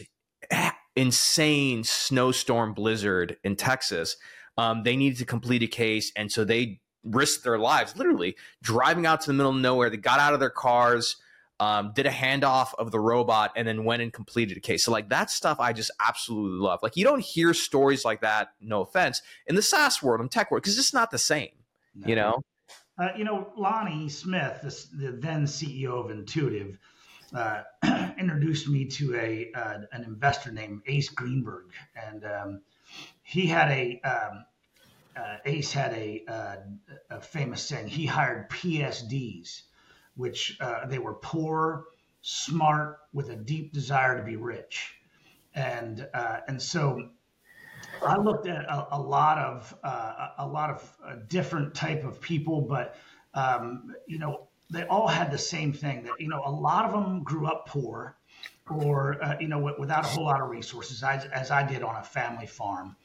insane snowstorm blizzard in Texas, um, they needed to complete a case. And so they risked their lives, literally driving out to the middle of nowhere. They got out of their cars, um, did a handoff of the robot, and then went and completed a case. So, like, that stuff I just absolutely love. Like, you don't hear stories like that, no offense, in the SaaS world and tech world, because it's not the same, no. you know? Uh, you know, Lonnie Smith, this, the then CEO of Intuitive, uh, introduced me to a uh, an investor named Ace Greenberg, and um, he had a um, uh, Ace had a, uh, a, famous saying. He hired PSDs, which uh, they were poor, smart, with a deep desire to be rich, and uh, and so I looked at a, a lot of uh, a lot of uh, different type of people, but um, you know they all had the same thing that you know a lot of them grew up poor or you know without a whole lot of resources, as, as I did on a family farm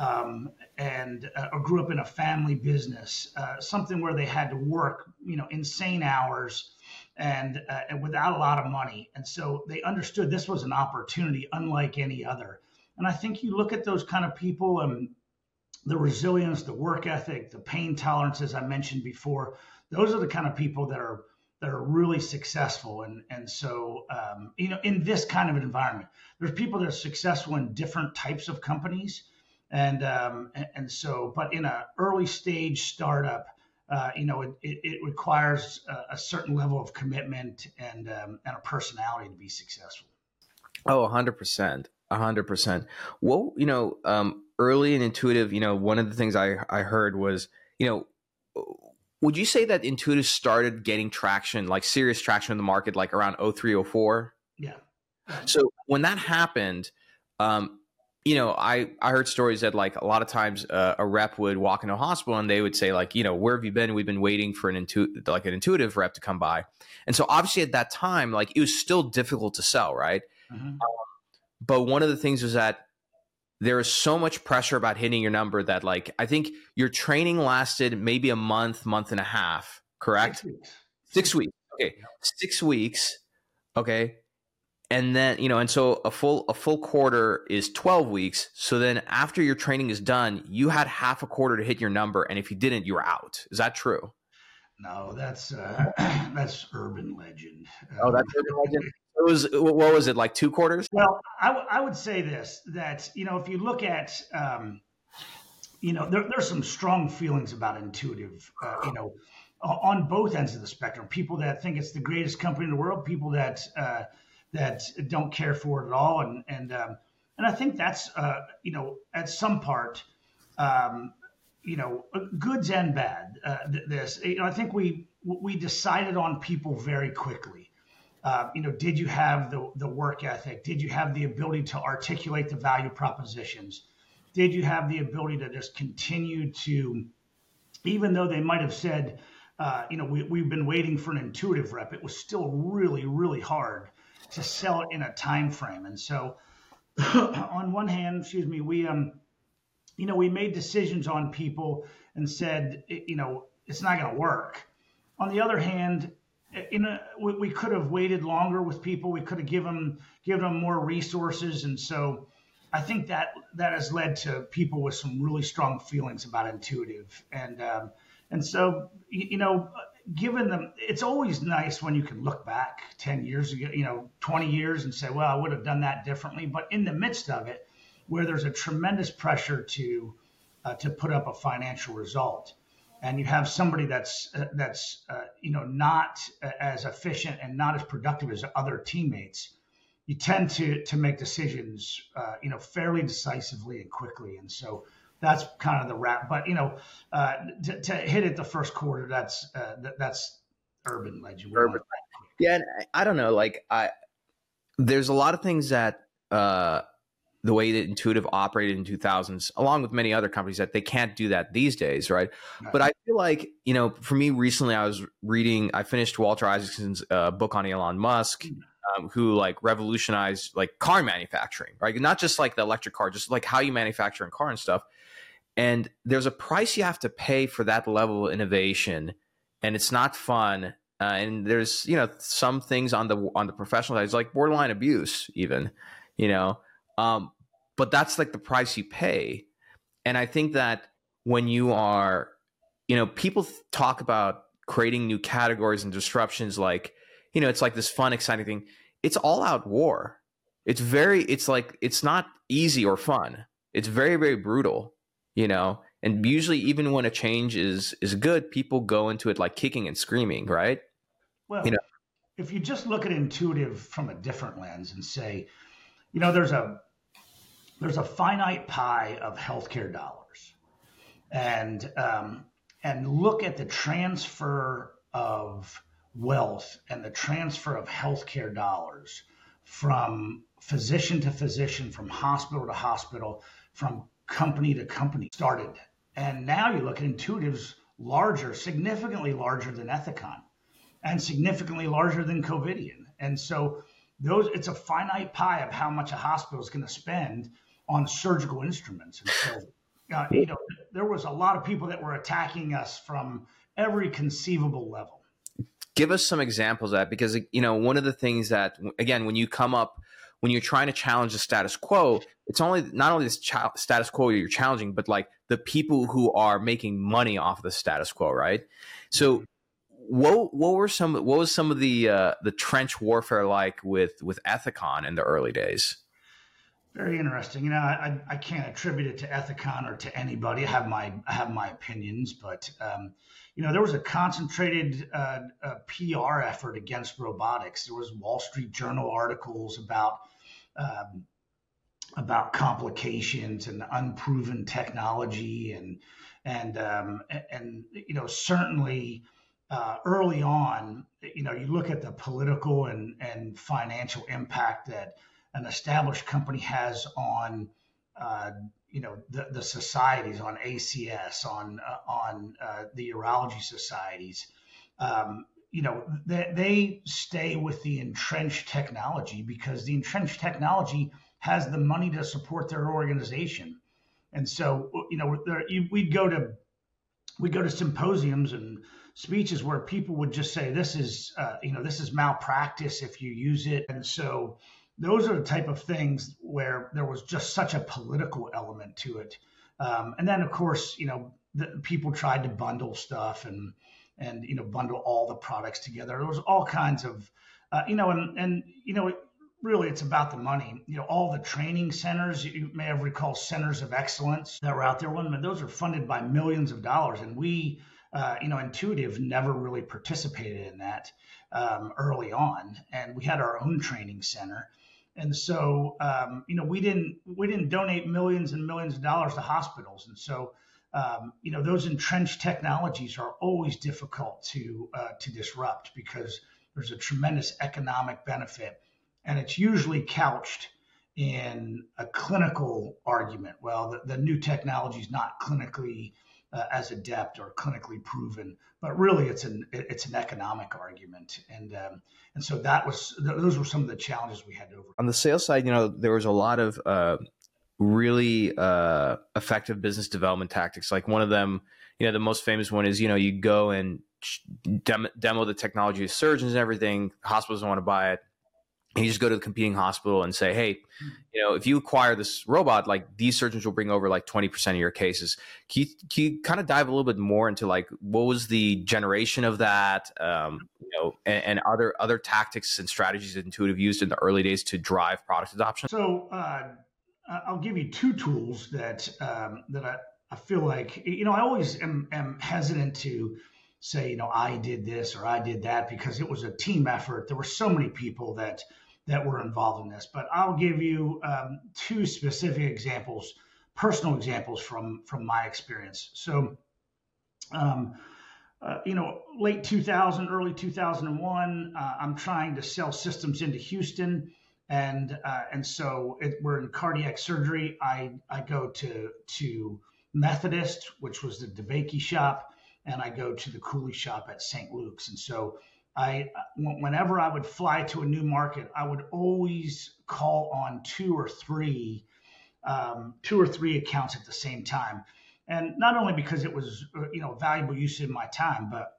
um, and uh, or grew up in a family business, uh, something where they had to work, you know, insane hours and, uh, and without a lot of money. And so they understood this was an opportunity unlike any other. And I think you look at those kind of people and the resilience, the work ethic, the pain tolerance, as I mentioned before, those are the kind of people that are that are really successful. And and so um, you know, in this kind of an environment, there's people that are successful in different types of companies and um, and so, but in an early stage startup, uh, you know, it, it, it requires a, a, certain level of commitment and um, and a personality to be successful. Oh, hundred percent, hundred percent. Well, you know, um, early and intuitive. You know, one of the things I I heard was, you know, would you say that intuitive started getting traction, like serious traction in the market, like around 03, 04? Yeah. So when that happened, um, you know, I I heard stories that like a lot of times uh, a rep would walk into a hospital and they would say like, you know, where have you been? We've been waiting for an intuitive like an intuitive rep to come by, and so obviously at that time, like it was still difficult to sell, right? Mm-hmm. Um, but one of the things was that there is so much pressure about hitting your number that like I think your training lasted maybe a month, month and a half, correct? Six weeks. Six weeks. Okay, six weeks. Okay, and then you know and so a full a full quarter is 12 weeks. So then after your training is done you had half a quarter to hit your number. And if you didn't you were out. Is that true? No that's uh, that's urban legend. Oh that's urban legend it was what was it like two quarters well I, w- I would say this that you know if you look at um, you know there, there's some strong feelings about intuitive uh, you know on both ends of the spectrum people that think it's the greatest company in the world people that uh, that don't care for it at all. And and um, and I think that's uh, you know at some part, um, you know, goods and bad. Uh, this you know, I think we we decided on people very quickly. Uh, you know, did you have the the work ethic? Did you have the ability to articulate the value propositions? Did you have the ability to just continue to, even though they might have said, uh, you know, we, we've been waiting for an intuitive rep. It was still really, really hard to sell it in a time frame. And so, on one hand, excuse me, we um, you know, we made decisions on people and said, you know, it's not going to work. On the other hand, in a, we, we, could have waited longer with people. We could have given given them more resources, and so I think that that has led to people with some really strong feelings about intuitive, and um, and so you know given them, it's always nice when you can look back 10 years ago, you know, 20 years and say, well, I would have done that differently. But in the midst of it, where there's a tremendous pressure to uh, to put up a financial result, and you have somebody that's uh, that's uh, you know not as efficient and not as productive as other teammates, you tend to to make decisions, uh, you know, fairly decisively and quickly. And so that's kind of the wrap. But you know, uh, to, to, hit it the first quarter, that's uh, that, that's urban legend. Urban. Yeah, I don't know. Like I, there's a lot of things that uh, the way that Intuitive operated in 2000s, along with many other companies, that they can't do that these days, right? right. But I feel like you know, for me, recently I was reading. I finished Walter Isaacson's uh, book on Elon Musk. Hmm. um, who like revolutionized like car manufacturing, right? Not just like the electric car, just like how you manufacture a car and stuff. And there's a price you have to pay for that level of innovation, and it's not fun. Uh, and there's you know some things on the on the professional side, it's like borderline abuse, even, you know. Um, but that's like the price you pay. And I think that when you are, you know, people talk about creating new categories and disruptions like you know it's like this fun exciting thing. It's all out war. It's very it's like it's not easy or fun. It's very very brutal you know? And usually even when a change is is good people go into it like kicking and screaming right? Well you know? if you just look at intuitive from a different lens and say you know there's a there's a finite pie of healthcare dollars and um, and look at the transfer of wealth and the transfer of healthcare dollars from physician to physician, from hospital to hospital, from company to company started. And now you look at Intuitive's larger, significantly larger than Ethicon and significantly larger than Covidien. And so those it's a finite pie of how much a hospital is going to spend on surgical instruments. And so uh, you know, there was a lot of people that were attacking us from every conceivable level. Give us some examples of that because you know one of the things that again when you come up when you're trying to challenge the status quo, it's only not only this ch- status quo you're challenging, but like the people who are making money off the status quo, right? So, what what were some what was some of the uh, the trench warfare like with with Ethicon in the early days? Very interesting. You know, I, I can't attribute it to Ethicon or to anybody. I have my I have my opinions, but um, you know, there was a concentrated uh, uh, PR effort against robotics. There was Wall Street Journal articles about um, about complications and unproven technology, and and um, and you know, certainly. Uh, early on, you know, you look at the political and, and financial impact that an established company has on uh, you know the, the societies on ACS on uh, on uh, the urology societies um, you know they, they stay with the entrenched technology because the entrenched technology has the money to support their organization. And so you know there, you, we'd go to we'd go to symposiums and speeches where people would just say this is uh, you know this is malpractice if you use it. And so those are the type of things where there was just such a political element to it. Um, and then, of course, you know, the, people tried to bundle stuff and and you know bundle all the products together. There was all kinds of, uh, you know, and and you know, really it's about the money. You know, all the training centers you may have recalled centers of excellence that were out there. One, those are funded by millions of dollars, and we, uh, you know, Intuitive never really participated in that um, early on, and we had our own training center. And so, um, you know, we didn't we didn't donate millions and millions of dollars to hospitals, and so, um, you know, those entrenched technologies are always difficult to uh, to disrupt because there's a tremendous economic benefit, and it's usually couched in a clinical argument. Well, the, the new technology is not clinically uh, as adept or clinically proven, but really it's an it's an economic argument, and um, and so that was those were some of the challenges we had to overcome. On the sales side, you know, there was a lot of uh, really uh, effective business development tactics. Like one of them, you know, the most famous one is you know you go and demo the technology to surgeons and everything. Hospitals want to buy it you just go to the competing hospital and say, hey, you know, if you acquire this robot, like these surgeons will bring over like 20% of your cases. Can you, can you kind of dive a little bit more into like what was the generation of that, um, you know, and, and, other other tactics and strategies that Intuitive used in the early days to drive product adoption? So uh, I'll give you two tools that um, that I, I feel like, you know, I always am, am hesitant to say, you know, I did this or I did that because it was a team effort. There were so many people that that were involved in this. But I'll give you um, two specific examples, personal examples from from my experience. So, um, uh, you know, late 2000, early 2001, uh, I'm trying to sell systems into Houston. And uh, and so it, we're in cardiac surgery. I I go to to Methodist, which was the DeBakey shop, and I go to the Cooley shop at St. Luke's. And so I whenever I would fly to a new market, I would always call on two or three, um, two or three accounts at the same time, and not only because it was uh, you know valuable use of my time, but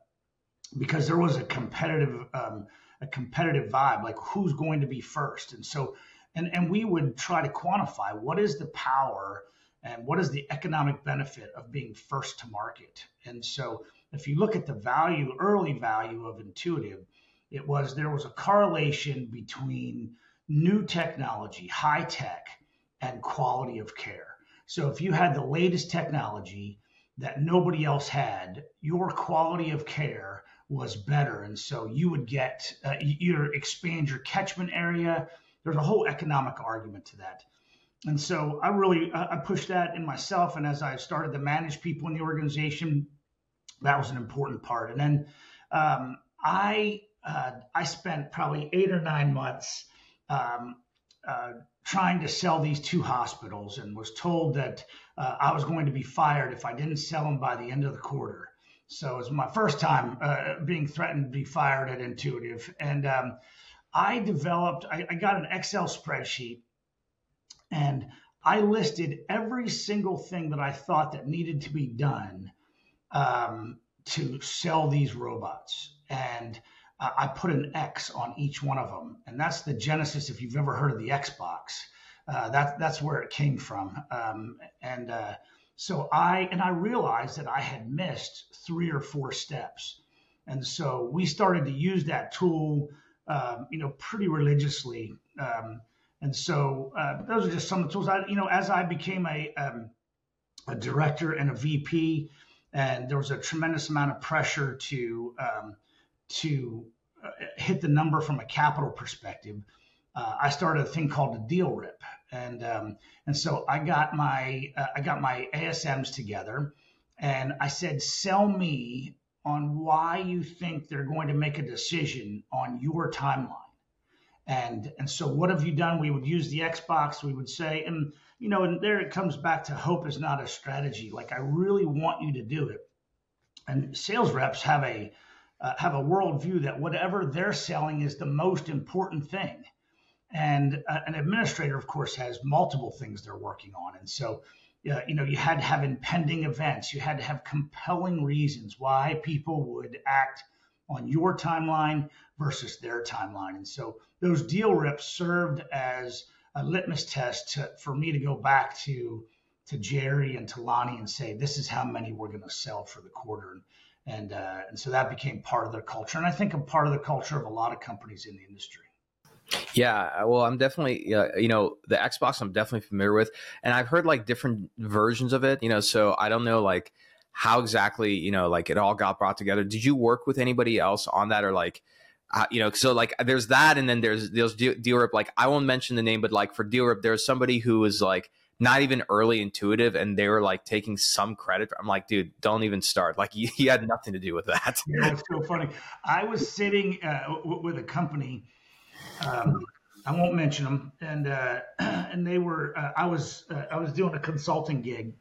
because there was a competitive um, a competitive vibe, like who's going to be first, and so and and we would try to quantify what is the power and what is the economic benefit of being first to market, and so if you look at the value, early value of Intuitive, it was there was a correlation between new technology, high tech, and quality of care. So if you had the latest technology that nobody else had, your quality of care was better, and so you would get uh, you expand your catchment area. There's a whole economic argument to that. And so I really I pushed that in myself, and as I started to manage people in the organization, that was an important part. And then um, I uh, I spent probably eight or nine months um, uh, trying to sell these two hospitals, and was told that uh, I was going to be fired if I didn't sell them by the end of the quarter. So it was my first time uh, being threatened to be fired at Intuitive, and um, I developed. I, I got an Excel spreadsheet, and I listed every single thing that I thought that needed to be done um, to sell these robots. And uh, I put an X on each one of them. And that's the genesis, if you've ever heard of the Xbox. Uh, that, that's where it came from. Um, and uh, so I, and I realized that I had missed three or four steps. And so we started to use that tool, um, you know, pretty religiously. Um, and so uh, those are just some of the tools. I, you know, as I became a, um, a director and a VP, and there was a tremendous amount of pressure to um, to uh, hit the number from a capital perspective. Uh, I started a thing called a deal rip, and um, and so I got my uh, I got my ASMs together, and I said, sell me on why you think they're going to make a decision on your timeline. And and so what have you done? We would use the Xbox. We would say, and you know, and there it comes back to hope is not a strategy. Like I really want you to do it. And sales reps have a uh, have a worldview that whatever they're selling is the most important thing. And uh, an administrator, of course, has multiple things they're working on. And so, uh, you know, you had to have impending events. You had to have compelling reasons why people would act on your timeline versus their timeline. And so those deal reps served as a litmus test to, for me to go back to to Jerry and to Lonnie and say, this is how many we're going to sell for the quarter. And, uh, and so that became part of their culture. And I think a part of the culture of a lot of companies in the industry. Yeah, well, I'm definitely, uh, you know, the Xbox I'm definitely familiar with, and I've heard like different versions of it, you know, so I don't know like how exactly, you know, like it all got brought together. Did you work with anybody else on that, or like, uh, you know, so like there's that, and then there's there's deal rip. Like I won't mention the name, but like for deal rip, there's somebody who was like not even early intuitive, and they were like taking some credit. I'm like, dude, don't even start. Like you, you had nothing to do with that. It's so funny. I was sitting uh, w- with a company. Um, I won't mention them, and uh, and they were. Uh, I was uh, I was doing a consulting gig,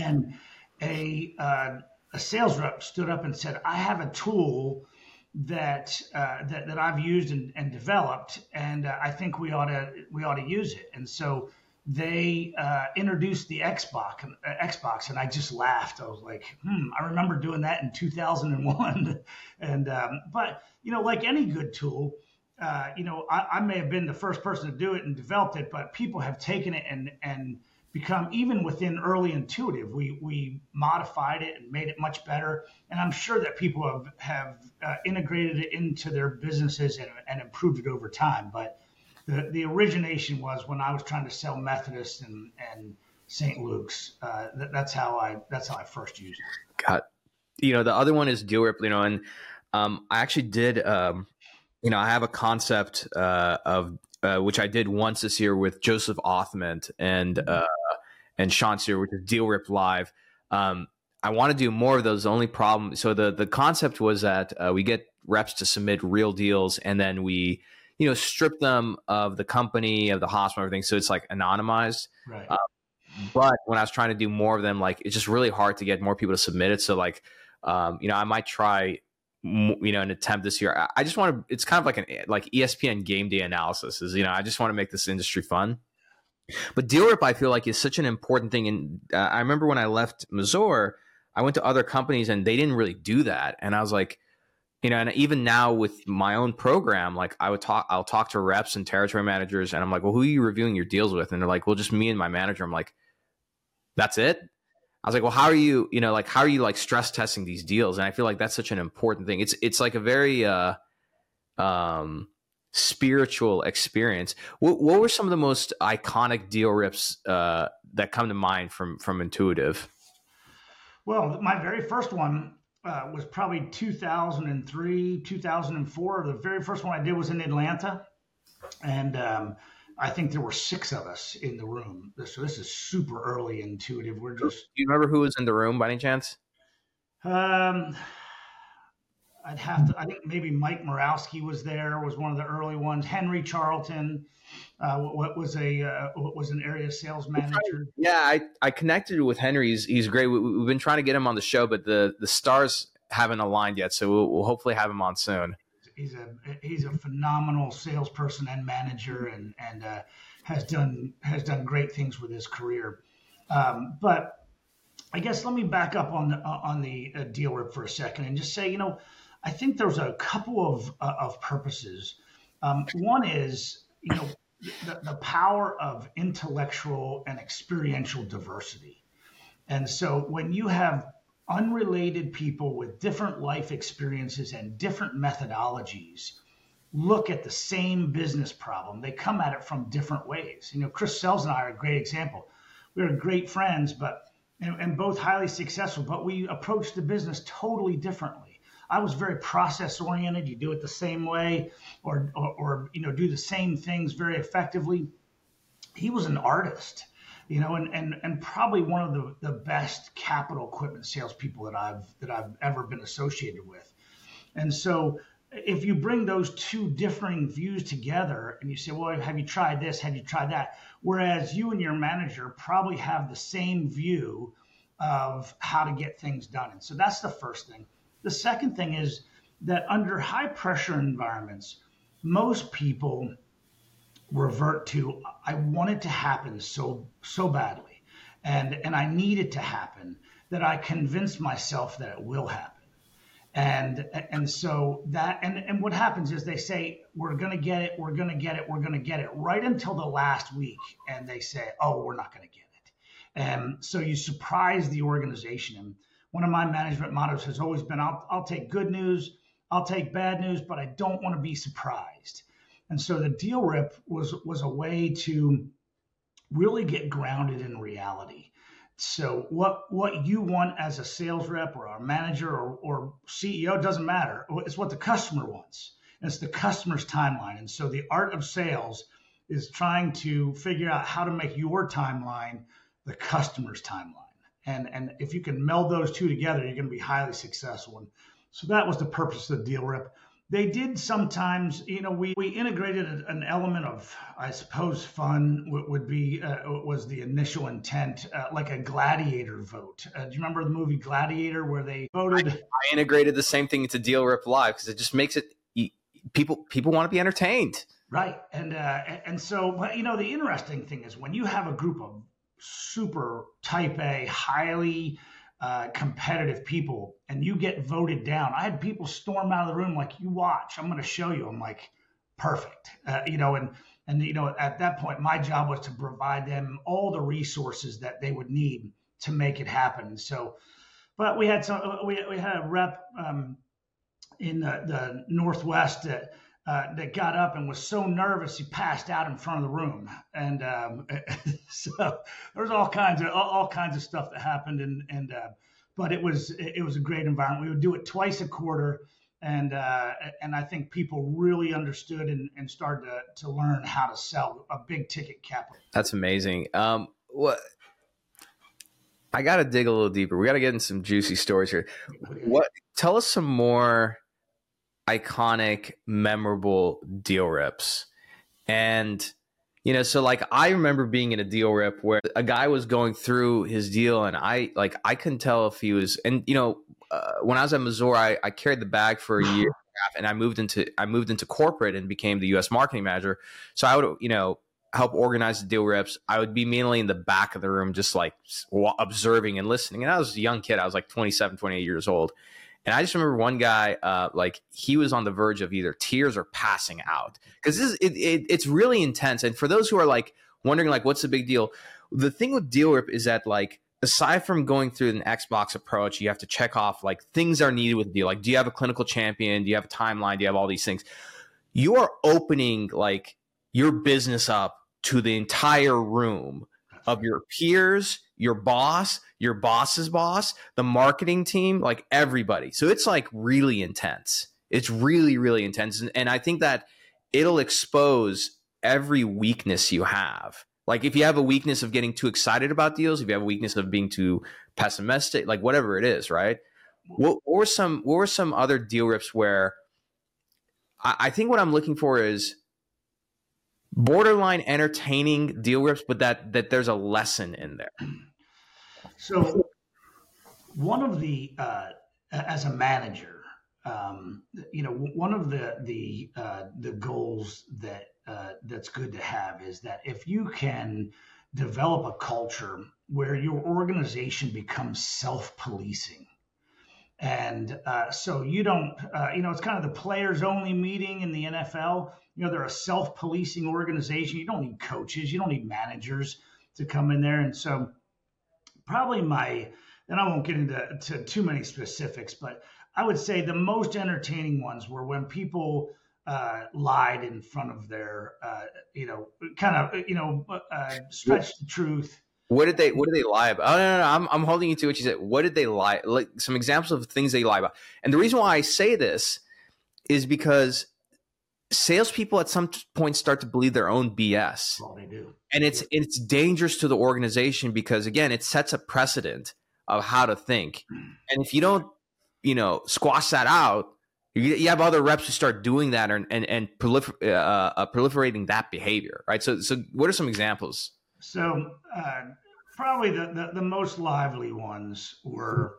and a uh, a sales rep stood up and said, "I have a tool." that uh, that that I've used and, and developed, and uh, I think we ought to we ought to use it. And so they uh, introduced the Xbox, uh, Xbox, and I just laughed. I was like, "Hmm, I remember doing that in 2001." and um, but you know, like any good tool, uh, you know, I, I may have been the first person to do it and developed it, but people have taken it and and become even within early intuitive. We we modified it and made it much better. And i'm sure that people have have uh, integrated it into their businesses and, and improved it over time. But the the origination was when i was trying to sell methodist and and st luke's. Uh, that, that's how i that's how i first used it. Got you know the other one is deal rip you know and um, i actually did um, you know i have a concept uh, of uh, which I did once this year with Joseph Othman. And uh, and Sean Sear, which is Deal Rip Live. Um, I want to do more of those. The only problem, so the the concept was that uh, we get reps to submit real deals, and then we, you know, strip them of the company, of the hospital, everything. So it's like anonymized. Right. Uh, but when I was trying to do more of them, like it's just really hard to get more people to submit it. So like, um, you know, I might try you know an attempt this year. I just want to. It's kind of like an like ESPN game day analysis. Is you know I just want to make this industry fun. But deal rip, I feel like is such an important thing. And uh, I remember when I left Mazor, I went to other companies and they didn't really do that. And I was like, you know, and even now with my own program, like I would talk, I'll talk to reps and territory managers, and I'm like, well, who are you reviewing your deals with? And they're like, well, just me and my manager. I'm like, that's it. I was like, well, how are you, you know, like how are you like stress testing these deals? And I feel like that's such an important thing. It's it's like a very uh um spiritual experience. What, what were some of the most iconic deal rips uh, that come to mind from from Intuitive? Well, my very first one uh, was probably 2003, 2004. The very first one I did was in Atlanta, and um, I think there were six of us in the room. So this is super early intuitive. We're just. Do you remember who was in the room by any chance? Um, I'd have to. I think maybe Mike Morawski was there. Was one of the early ones. Henry Charlton, uh, what was a uh, what was an area sales manager. Yeah, I, I connected with Henry. He's, he's great. We, have been trying to get him on the show, but the the stars haven't aligned yet. So we'll, we'll hopefully have him on soon he's a he's a phenomenal salesperson and manager, and and uh, has done has done great things with his career. Um, but I guess let me back up on the on the uh, deal rip for a second and just say, you know, I think there's a couple of uh, of purposes. Um, one is, you know, the, the power of intellectual and experiential diversity. And so when you have unrelated people with different life experiences and different methodologies look at the same business problem. They come at it from different ways. You know, Chris Sells and I are a great example. We are great friends, but and, and both highly successful, but we approach the business totally differently. I was very process oriented. You do it the same way, or, or, or you know, do the same things very effectively. He was an artist you know, and and and probably one of the, the best capital equipment salespeople that I've that I've ever been associated with. And so if you bring those two differing views together and you say, well, have you tried this? Have you tried that? Whereas you and your manager probably have the same view of how to get things done. And so that's the first thing. The second thing is that under high pressure environments, most people revert to I want it to happen so so badly and and I need it to happen that I convince myself that it will happen. And and so that and and what happens is they say we're going to get it, we're going to get it, we're going to get it right until the last week and they say, "Oh, we're not going to get it." And so you surprise the organization and one of my management mottos has always been I'll I'll take good news, I'll take bad news, but I don't want to be surprised. And so the deal rip was was a way to really get grounded in reality. So what what you want as a sales rep or a manager or, or CEO doesn't matter. It's what the customer wants. It's the customer's timeline. And so the art of sales is trying to figure out how to make your timeline the customer's timeline. And and if you can meld those two together, you're going to be highly successful. And so that was the purpose of the deal rip they did sometimes you know we, we integrated an element of i suppose fun would be uh, was the initial intent uh, like a gladiator vote. Uh, do you remember the movie gladiator where they voted? I, I integrated the same thing into deal rip live because it just makes it people people want to be entertained. Right. And uh, and so you know the interesting thing is when you have a group of super type a highly uh, competitive people and you get voted down. I had people storm out of the room like, "You watch, I'm going to show you." I'm like, "Perfect," uh, you know, and and you know at that point my job was to provide them all the resources that they would need to make it happen. So, but we had some we we had a rep um, in the, the Northwest uh, that got up and was so nervous he passed out in front of the room. And um, so there's all kinds of all, all, kinds of stuff that happened. And and uh, but it was it was a great environment. We would do it twice a quarter. And uh, and I think people really understood and, and started to, to learn how to sell a big ticket capital. That's amazing. Um, what I got to dig a little deeper. We got to get in some juicy stories here. What? Tell us some more iconic, memorable deal rips. And, you know, so like I remember being in a deal rip where a guy was going through his deal and I like I couldn't tell if he was and you know, uh, when I was at Mazor, I, I carried the bag for a year and and I moved into I moved into corporate and became the U.S. marketing manager. So I would, you know, help organize the deal reps. I would be mainly in the back of the room, just like observing and listening. And I was a young kid. I was like 27, 28 years old. And I just remember one guy, uh, like he was on the verge of either tears or passing out because this is, it, it, it's really intense. And for those who are like wondering, like, what's the big deal? The thing with deal Rip is that like aside from going through an Xbox approach, you have to check off like things are needed with the deal. Like, do you have a clinical champion? Do you have a timeline? Do you have all these things? You are opening like your business up to the entire room of your peers, your boss, your boss's boss, the marketing team, like everybody. So it's like really intense. It's really, really intense. And, I think that it'll expose every weakness you have. Like if you have a weakness of getting too excited about deals, if you have a weakness of being too pessimistic, like whatever it is, right? What, what were some what were some other deal rips where I, I think what I'm looking for is borderline entertaining deal rips, but that that there's a lesson in there. So, one of the uh, as a manager, um, you know, one of the the uh, the goals that uh, that's good to have is that if you can develop a culture where your organization becomes self-policing and uh, so you don't uh, you know it's kind of the players only meeting in the nfl you know they're a self-policing organization you don't need coaches you don't need managers to come in there and so probably my and i won't get into to too many specifics but i would say the most entertaining ones were when people uh, lied in front of their uh, you know kind of you know uh, stretched the truth what did they What did they lie about? Oh no, no, no, I'm I'm holding you to what you said. What did they lie? Like some examples of things they lie about. And the reason why I say this is because salespeople at some point start to believe their own BS. Well, they do, and it's it's dangerous to the organization because again, it sets a precedent of how to think. And if you don't, you know, squash that out, you, you have other reps who start doing that and and, and prolifer- uh, uh, proliferating that behavior, right? So so what are some examples? So uh, probably the, the, the most lively ones were.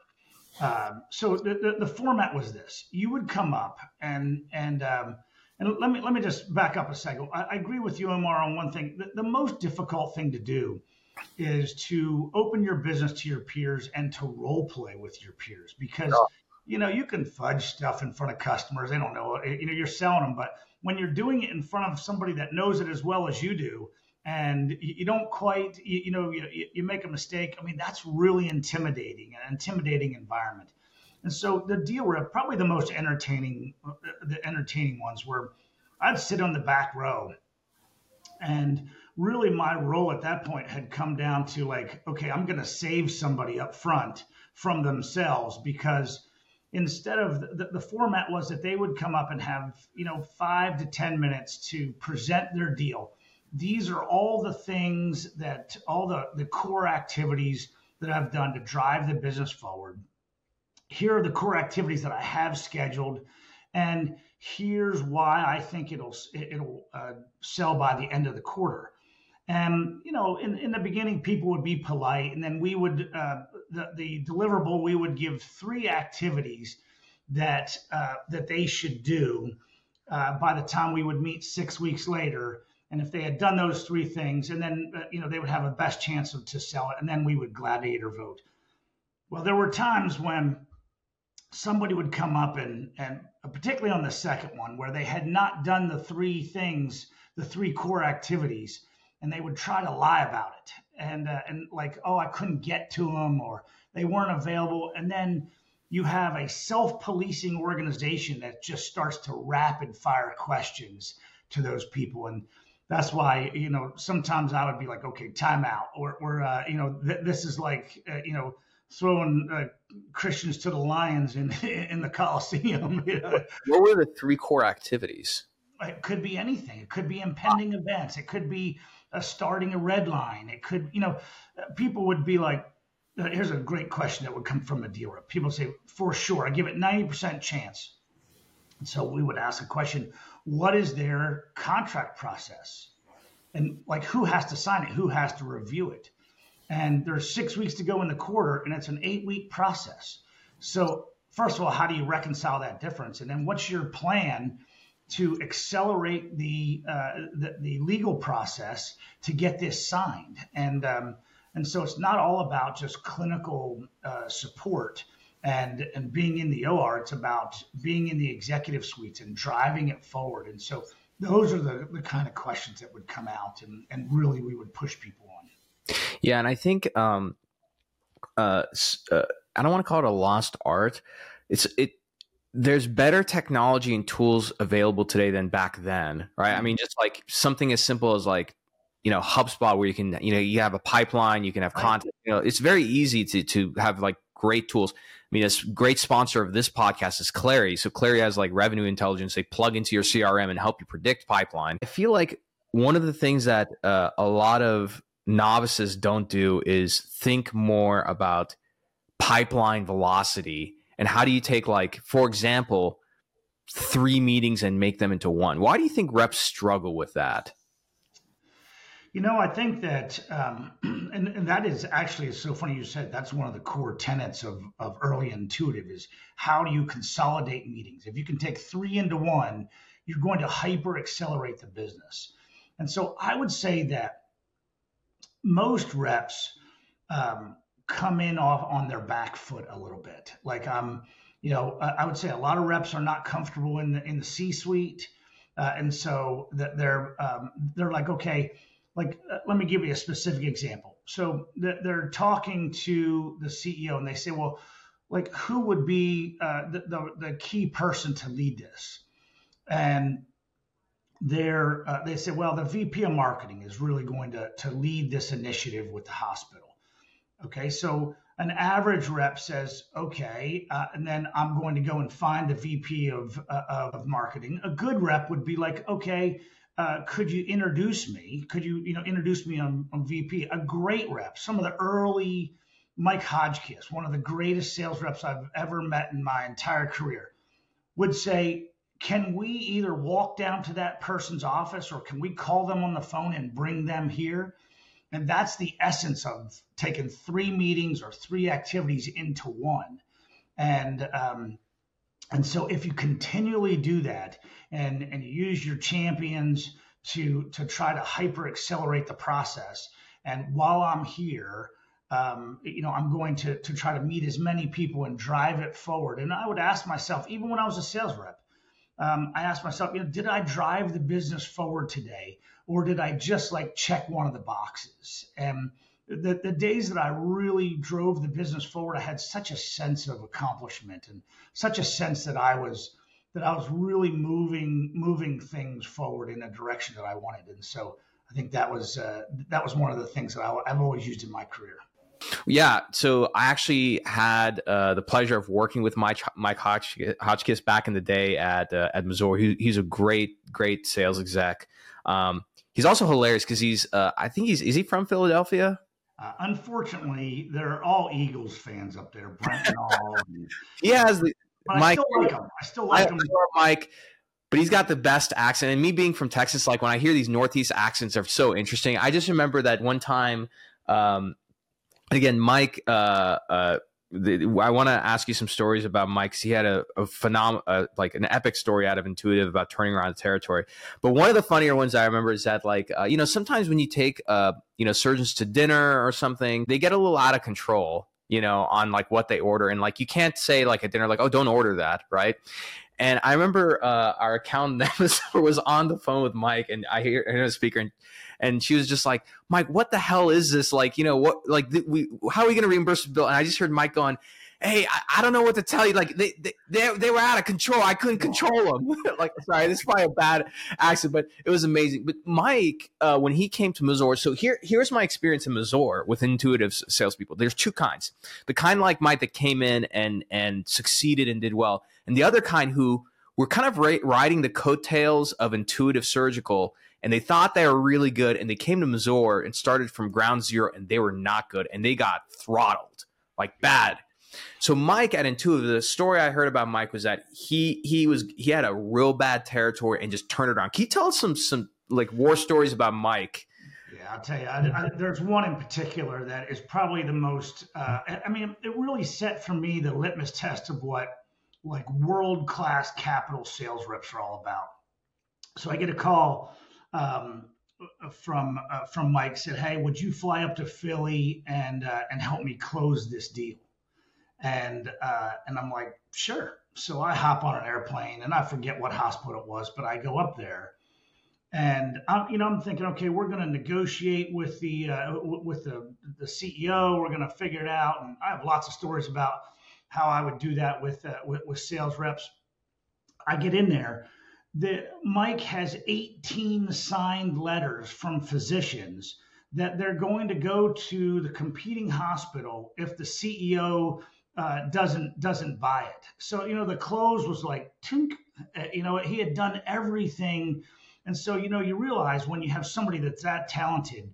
Uh, so the, the, the, format was this: you would come up and and um, and let me let me just back up a second. I, I agree with you, Omar, on one thing. The, the, most difficult thing to do is to open your business to your peers and to role play with your peers because you know you can fudge stuff in front of customers. They don't know you know you're selling them, but when you're doing it in front of somebody that knows it as well as you do, and you don't quite you, you know you, you make a mistake. I mean that's really intimidating, an intimidating environment. And so the deal were probably the most entertaining, the entertaining ones were I'd sit on the back row and really my role at that point had come down to like, okay, I'm going to save somebody up front from themselves because instead of the, the format was that they would come up and have, you know, five to 10 minutes to present their deal. These are all the things that all the, the core activities that I've done to drive the business forward here are the core activities that I have scheduled, and here's why I think it'll it'll uh, sell by the end of the quarter. And you know, in, in the beginning, people would be polite, and then we would uh, the the deliverable we would give three activities that uh, that they should do uh, by the time we would meet six weeks later. And if they had done those three things, and then uh, you know they would have a best chance of, to sell it, and then we would gladiator vote. Well, there were times when somebody would come up and and particularly on the second one where they had not done the three things the three core activities and they would try to lie about it. And uh, and like oh i couldn't get to them or they weren't available. And then you have a self-policing organization that just starts to rapid fire questions to those people. And that's why you know sometimes i would be like okay time out or, or uh, you know th- this is like uh, you know throwing uh, Christians to the lions in in the Coliseum. You know? What were the three core activities? It could be anything. It could be impending events. It could be uh, starting a red line. It could, you know, people would be like, uh, here's a great question that would come from a dealer. People say, for sure, I give it 90% chance. And so we would ask a question, what is their contract process? And like, who has to sign it? Who has to review it? And there's six weeks to go in the quarter, and it's an eight week process. So first of all, how do you reconcile that difference? And then what's your plan to accelerate the, uh, the, the, legal process to get this signed? And, um, and so it's not all about just clinical uh, support and, and being in the OR. It's about being in the executive suites and driving it forward. And so those are the, the kind of questions that would come out and, and really we would push people. Yeah. And I think, um, uh, uh I don't want to call it a lost art. It's it. There's better technology and tools available today than back then, right? I mean, just like something as simple as like you know HubSpot, where you can you know you have a pipeline, you can have content. You know, it's very easy to to have like great tools. I mean, a great sponsor of this podcast is Clari. So Clari has like revenue intelligence. They plug into your CRM and help you predict pipeline. I feel like one of the things that uh, a lot of novices don't do is think more about pipeline velocity and how do you take like for example three meetings and make them into one. Why do you think reps struggle with that? You know i think that um, and, and that is actually so funny you said that's one of the core tenets of, of early intuitive is how do you consolidate meetings? If you can take three into one you're going to hyper accelerate the business. And so i would say that most reps um, come in off on their back foot a little bit. Like um, you know, I would say a lot of reps are not comfortable in the in the C-suite, uh, and so that they're um, they're like, okay, like uh, let me give you a specific example. So they're talking to the CEO and they say, well, like who would be uh, the, the, the key person to lead this? And they're uh, they say, well, the VP of marketing is really going to to lead this initiative with the hospital. Okay, so an average rep says, okay, uh, and then I'm going to go and find the VP of, uh, of marketing. A good rep would be like, okay, uh, could you introduce me? Could you, you know, introduce me on, on VP? A great rep, some of the early Mike Hodgkiss, one of the greatest sales reps I've ever met in my entire career, would say, can we either walk down to that person's office or can we call them on the phone and bring them here? And that's the essence of taking three meetings or three activities into one. And um, and so if you continually do that and and you use your champions to to try to hyper accelerate the process, and while I'm here, um, you know, I'm going to to try to meet as many people and drive it forward. And I would ask myself, even when I was a sales rep, um, I asked myself, you know, did I drive the business forward today? or did I just like check one of the boxes? And the, the days that I really drove the business forward, I had such a sense of accomplishment and such a sense that I was that I was really moving moving things forward in a direction that I wanted. And so I think that was uh, that was one of the things that I, I've always used in my career. Yeah, so I actually had uh, the pleasure of working with Mike Mike Hodgkiss back in the day at uh, at Mazor. He, he's a great great sales exec. Um, He's also hilarious because he's uh, I think he's is he from Philadelphia? Uh, unfortunately, they're all Eagles fans up there. Brentnall. he has the Mike. I still like him. I still like I, him. Mike, but he's got the best accent. And me being from Texas, like when I hear these Northeast accents are so interesting. I just remember that one time. Um, again, Mike uh, uh, the, I want to ask you some stories about Mike. He had a, a uh, like an epic story out of Intuitive about turning around the territory. But one of the funnier ones I remember is that, like, uh, you know, sometimes when you take, uh, you know, surgeons to dinner or something, they get a little out of control, you know, on like what they order, and like you can't say like at dinner, like, oh, don't order that, right? And I remember uh, our accountant was, was on the phone with Mike, and I hear, the speaker, and and she was just like, Mike, what the hell is this? Like, you know, what, like, th- we, how are we going to reimburse the bill? And I just heard Mike going, Hey, I, I, don't know what to tell you. Like they, they, they, were out of control. I couldn't control them. like, sorry, this is probably a bad accent, but it was amazing. But Mike, uh, when he came to Mazor, so here, here's my experience in Mazor with intuitive salespeople. There's two kinds: the kind like Mike that came in and and succeeded and did well, and the other kind who were kind of riding the coattails of intuitive surgical and they thought they were really good and they came to Mazor and started from ground zero and they were not good and they got throttled like bad. So Mike at Intuitive, the story I heard about Mike was that he he was he had a real bad territory and just turned it around. Can you tell us some some like war stories about Mike? Yeah, I'll tell you. I, I, there's one in particular that is probably the most. Uh, I mean, it really set for me the litmus test of what like world class capital sales reps are all about. So I get a call um, from uh, from Mike said, "Hey, would you fly up to Philly and uh, and help me close this deal?" And uh, and I'm like, "Sure." So I hop on an airplane and I forget what hospital it was, but I go up there and I'm, you know, I'm thinking, okay, we're going to negotiate with the uh, with the the CEO. We're going to figure it out, and I have lots of stories about how I would do that with uh, with, with sales reps. I get in there. The Mike has 18 signed letters from physicians that they're going to go to the competing hospital if the CEO uh, doesn't doesn't buy it. So you know the close was like tink. Uh, you know he had done everything and so, you know, you realize when you have somebody that's that talented,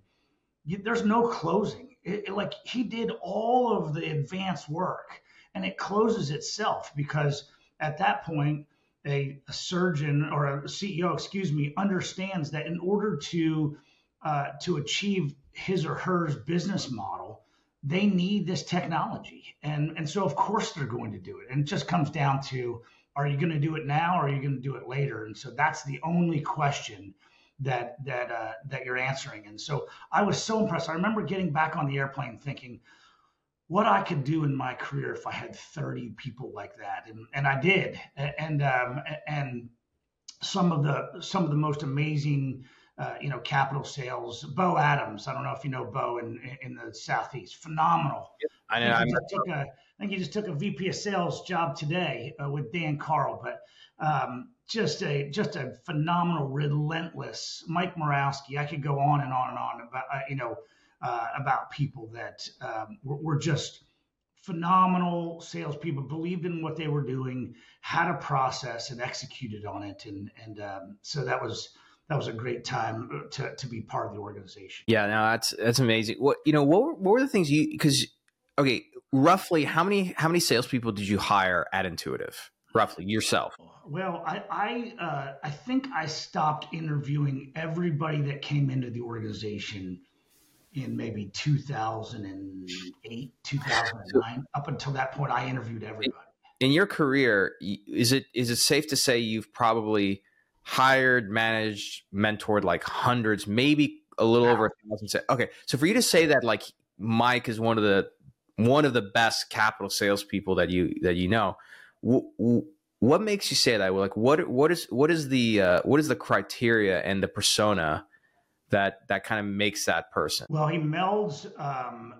you, there's no closing. It, it, like he did all of the advanced work and it closes itself because at that point, a, a surgeon or a CEO, excuse me, understands that in order to uh, to achieve his or her business model, they need this technology, and and so of course they're going to do it. And it just comes down to are you going to do it now or are you going to do it later? And so that's the only question that that uh, that you're answering. And so I was so impressed. I remember getting back on the airplane thinking what I could do in my career if I had 30 people like that, and and I did. And um, and some of the some of the most amazing. Uh, you know, capital sales. Bo Adams. I don't know if you know Bo in in the southeast. Phenomenal. Yep. I know. I took a, I think he just took a VP of sales job today uh, with Dan Carl, but um, just a just a phenomenal, relentless Mike Morawski. I could go on and on and on about uh, you know uh, about people that um, were, were, just phenomenal salespeople, believed in what they were doing, had a process, and executed on it, and and um, so that was that was a great time to, to be part of the organization. Yeah, no, that's that's amazing. What you know, what were, what were the things you because okay, roughly how many how many salespeople did you hire at Intuitive? Roughly yourself. Well, I I, uh, I think I stopped interviewing everybody that came into the organization in maybe 2008, 2009. Up until that point, I interviewed everybody. In your career, is it is it safe to say you've probably hired, managed, mentored like hundreds, maybe a little wow. over a thousand? Okay, so for you to say that like Mike is one of the one of the best capital salespeople that you that you know. what makes you say that? Like, what what is what is the uh, what is the criteria and the persona that that kind of makes that person? Well, he melds um,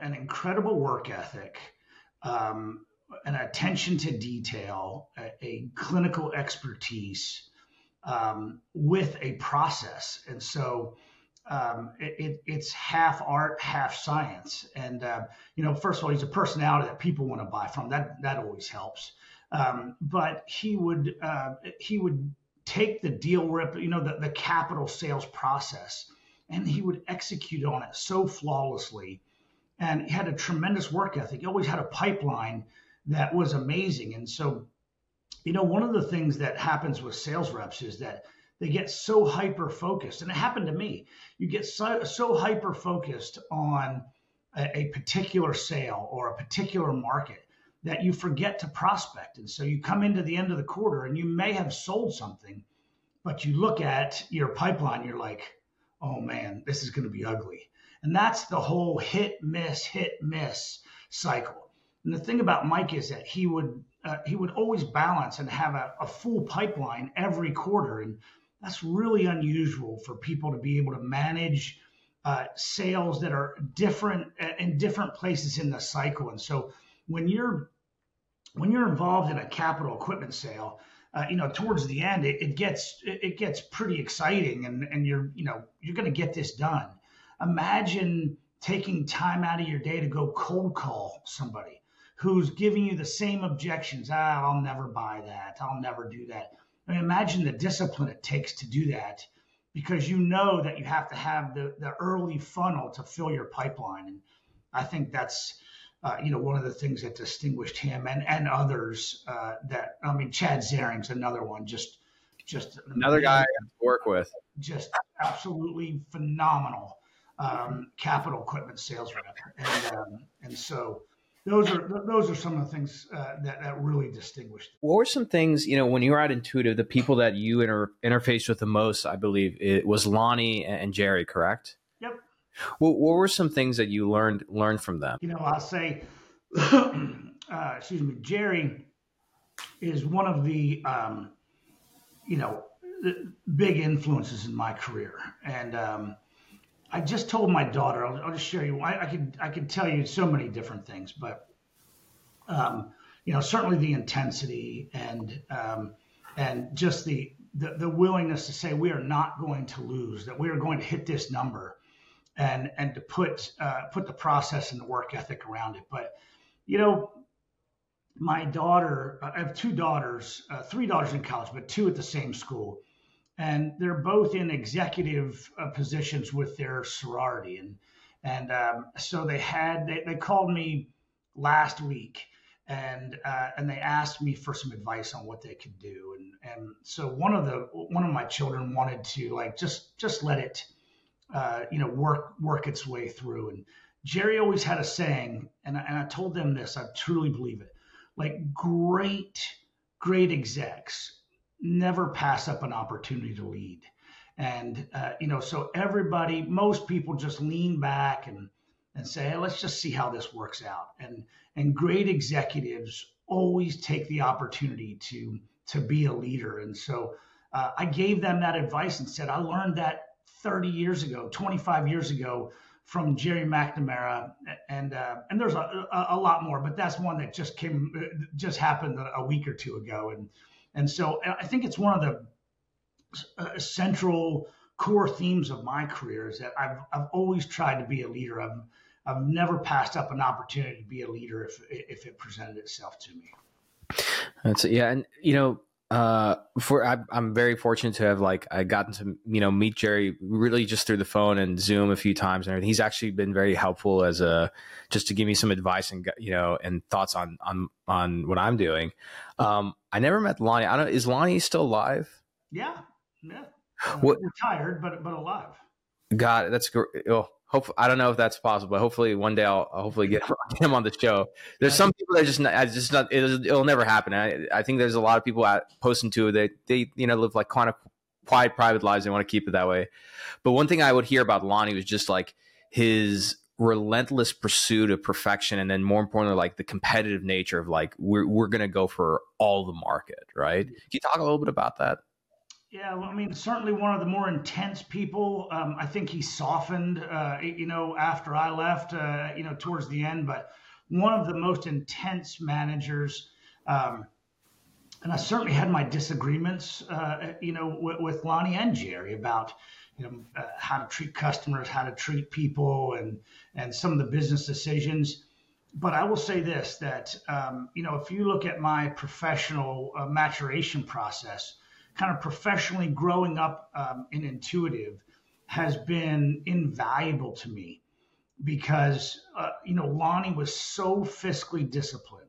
an incredible work ethic, um, an attention to detail, a, a clinical expertise um, with a process, and so um, it, it's half art, half science. And uh, you know, first of all, he's a personality that people want to buy from. That that always helps. Um, but he would uh, he would take the deal rip, you know, the, the capital sales process, and he would execute on it so flawlessly. And he had a tremendous work ethic. He always had a pipeline that was amazing. And so, you know, one of the things that happens with sales reps is that they get so hyper focused and it happened to me you get so, so hyper focused on a, a, particular sale or a particular market that you forget to prospect. And so you come into the end of the quarter and you may have sold something but you look at your pipeline you're like oh man this is going to be ugly. And that's the whole hit miss hit miss cycle. And the thing about mike is that he would uh, he would always balance and have a, a full pipeline every quarter. And that's really unusual for people to be able to manage uh, sales that are different uh, in different places in the cycle. And so when you're when you're involved in a capital equipment sale, uh, you know, towards the end, it, it, gets it gets pretty exciting, and and you're you know you're going to get this done. Imagine taking time out of your day to go cold call somebody who's giving you the same objections. Ah, I'll never buy that. I'll never do that. I mean, imagine the discipline it takes to do that because you know that you have to have the, the early funnel to fill your pipeline. And I think that's, uh, you know, one of the things that distinguished him and, and others uh, that, I mean, Chad Zaring's another one, just, just another guy to work with, just absolutely phenomenal um, capital equipment sales rep. And, um, and so, those are those are some of the things uh, that that really distinguished. Them. What were some things you know when you were at Intuitive? The people that you inter- interfaced with the most, I believe, it was Lonnie and Jerry. Correct? What, what were some things that you learned learned from them? You know, I'll say, uh, excuse me, Jerry is one of the um, you know big influences in my career, and um, I just told my daughter. I'll, I'll just share you. I, I, could I could tell you so many different things, but um, you know, certainly the intensity and um, and just the, the the willingness to say we are not going to lose, that we are going to hit this number, and and to put uh, put the process and the work ethic around it. But you know, my daughter, I have two daughters, uh, three daughters in college, but two at the same school. And they're both in executive uh, positions with their sorority. And and um, so they had they, they called me last week and uh, and they asked me for some advice on what they could do. And and so one of the one of my children wanted to like just just let it uh, you know work work its way through and Jerry always had a saying and I, and I told them this I truly believe it like great great execs never pass up an opportunity to lead. And, uh, you know, so everybody, most people just lean back and, and say, hey, let's just see how this works out. And, and great executives always take the opportunity to, to be a leader. And so uh, I gave them that advice and said, I learned that 30 years ago, 25 years ago from Jerry McNamara, and uh, and there's a, a, lot more, but that's one that just came, just happened a week or two ago, and and so uh, I think it's one of the uh, central core themes of my career is that I've, I've always tried to be a leader. I've, I've never passed up an opportunity to be a leader if, if it presented itself to me. That's yeah. And, you know, uh, for I, am very fortunate to have like I gotten to you know meet Jerry really just through the phone and Zoom a few times and everything. He's actually been very helpful as a just to give me some advice and you know and thoughts on on on what I'm doing. Um, I never met Lonnie. I don't. Is Lonnie still alive? Yeah, yeah. What, retired, but but alive. God, that's great. Oh, hope I don't know if that's possible. But hopefully, one day I'll, I'll hopefully get, get, him on the show. There's some people that just not, just not it'll, it'll never happen. I, I, think there's a lot of people at posting to that they you know live like kind of quiet private lives. They want to keep it that way. But one thing I would hear about Lonnie was just like his relentless pursuit of perfection and then more importantly like the competitive nature of like we're we're going to go for all the market right mm-hmm. can you talk a little bit about that yeah well, i mean certainly one of the more intense people um, i think he softened uh, you know after i left uh, you know towards the end but one of the most intense managers um, and i certainly had my disagreements uh, you know with, with lonnie and jerry about you know, uh, how to treat customers, how to treat people, and and some of the business decisions. But I will say this: that um, you know, if you look at my professional uh, maturation process, kind of professionally growing up um, in intuitive has been invaluable to me because uh, you know Lonnie was so fiscally disciplined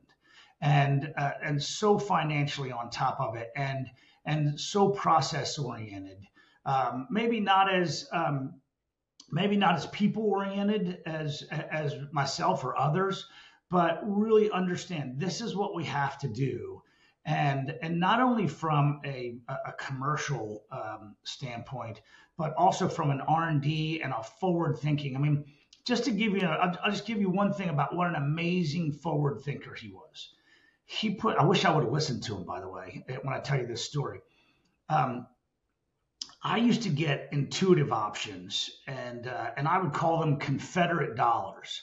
and uh, and so financially on top of it and and so process oriented um, maybe not as um, maybe not as people oriented as as myself or others, but really understand this is what we have to do, and and not only from a a commercial um, standpoint, but also from an R and D and a forward thinking. I mean, just to give you, a, I'll, I'll just give you one thing about what an amazing forward thinker he was. He put. I wish I would have listened to him, by the way, when I tell you this story. Um, I used to get intuitive options, and uh, and I would call them Confederate dollars.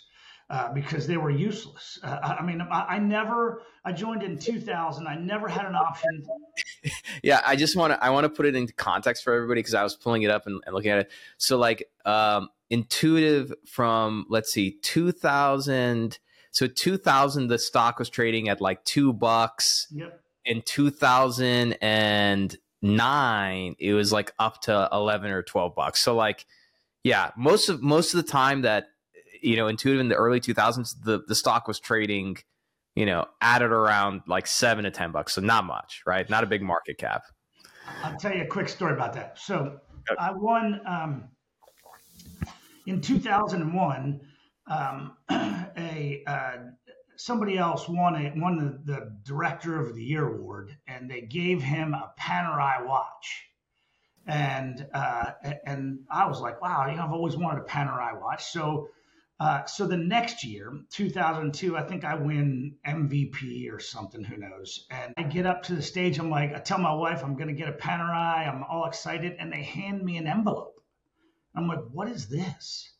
Uh, because they were useless. Uh, I mean, I, I, never. I joined in 2000. I never had an option. yeah, I just want to. I want to put it into context for everybody because I was pulling it up and, and, looking at it. So, like, um, intuitive from let's see, 2000. So 2000, the stock was trading at like two bucks. Yep. In 2009, it was like up to 11 or 12 bucks. So like, yeah, most of, most of the time that, you know, intuitive in the early 2000s, the, the stock was trading, you know, at it around like seven to 10 bucks. So not much, right? Not a big market cap. I'll tell you a quick story about that. So. I won, um, in 2001, um, a, uh, somebody else won a, won the, the director of the year award, and they gave him a Panerai watch. And uh, and I was like, wow, you know, I've always wanted a Panerai watch. So uh, so the next year, 2002, I think I win MVP or something, who knows. And I get up to the stage. I'm like, I tell my wife I'm going to get a Panerai. I'm all excited, and they hand me an envelope. I'm like, what is this?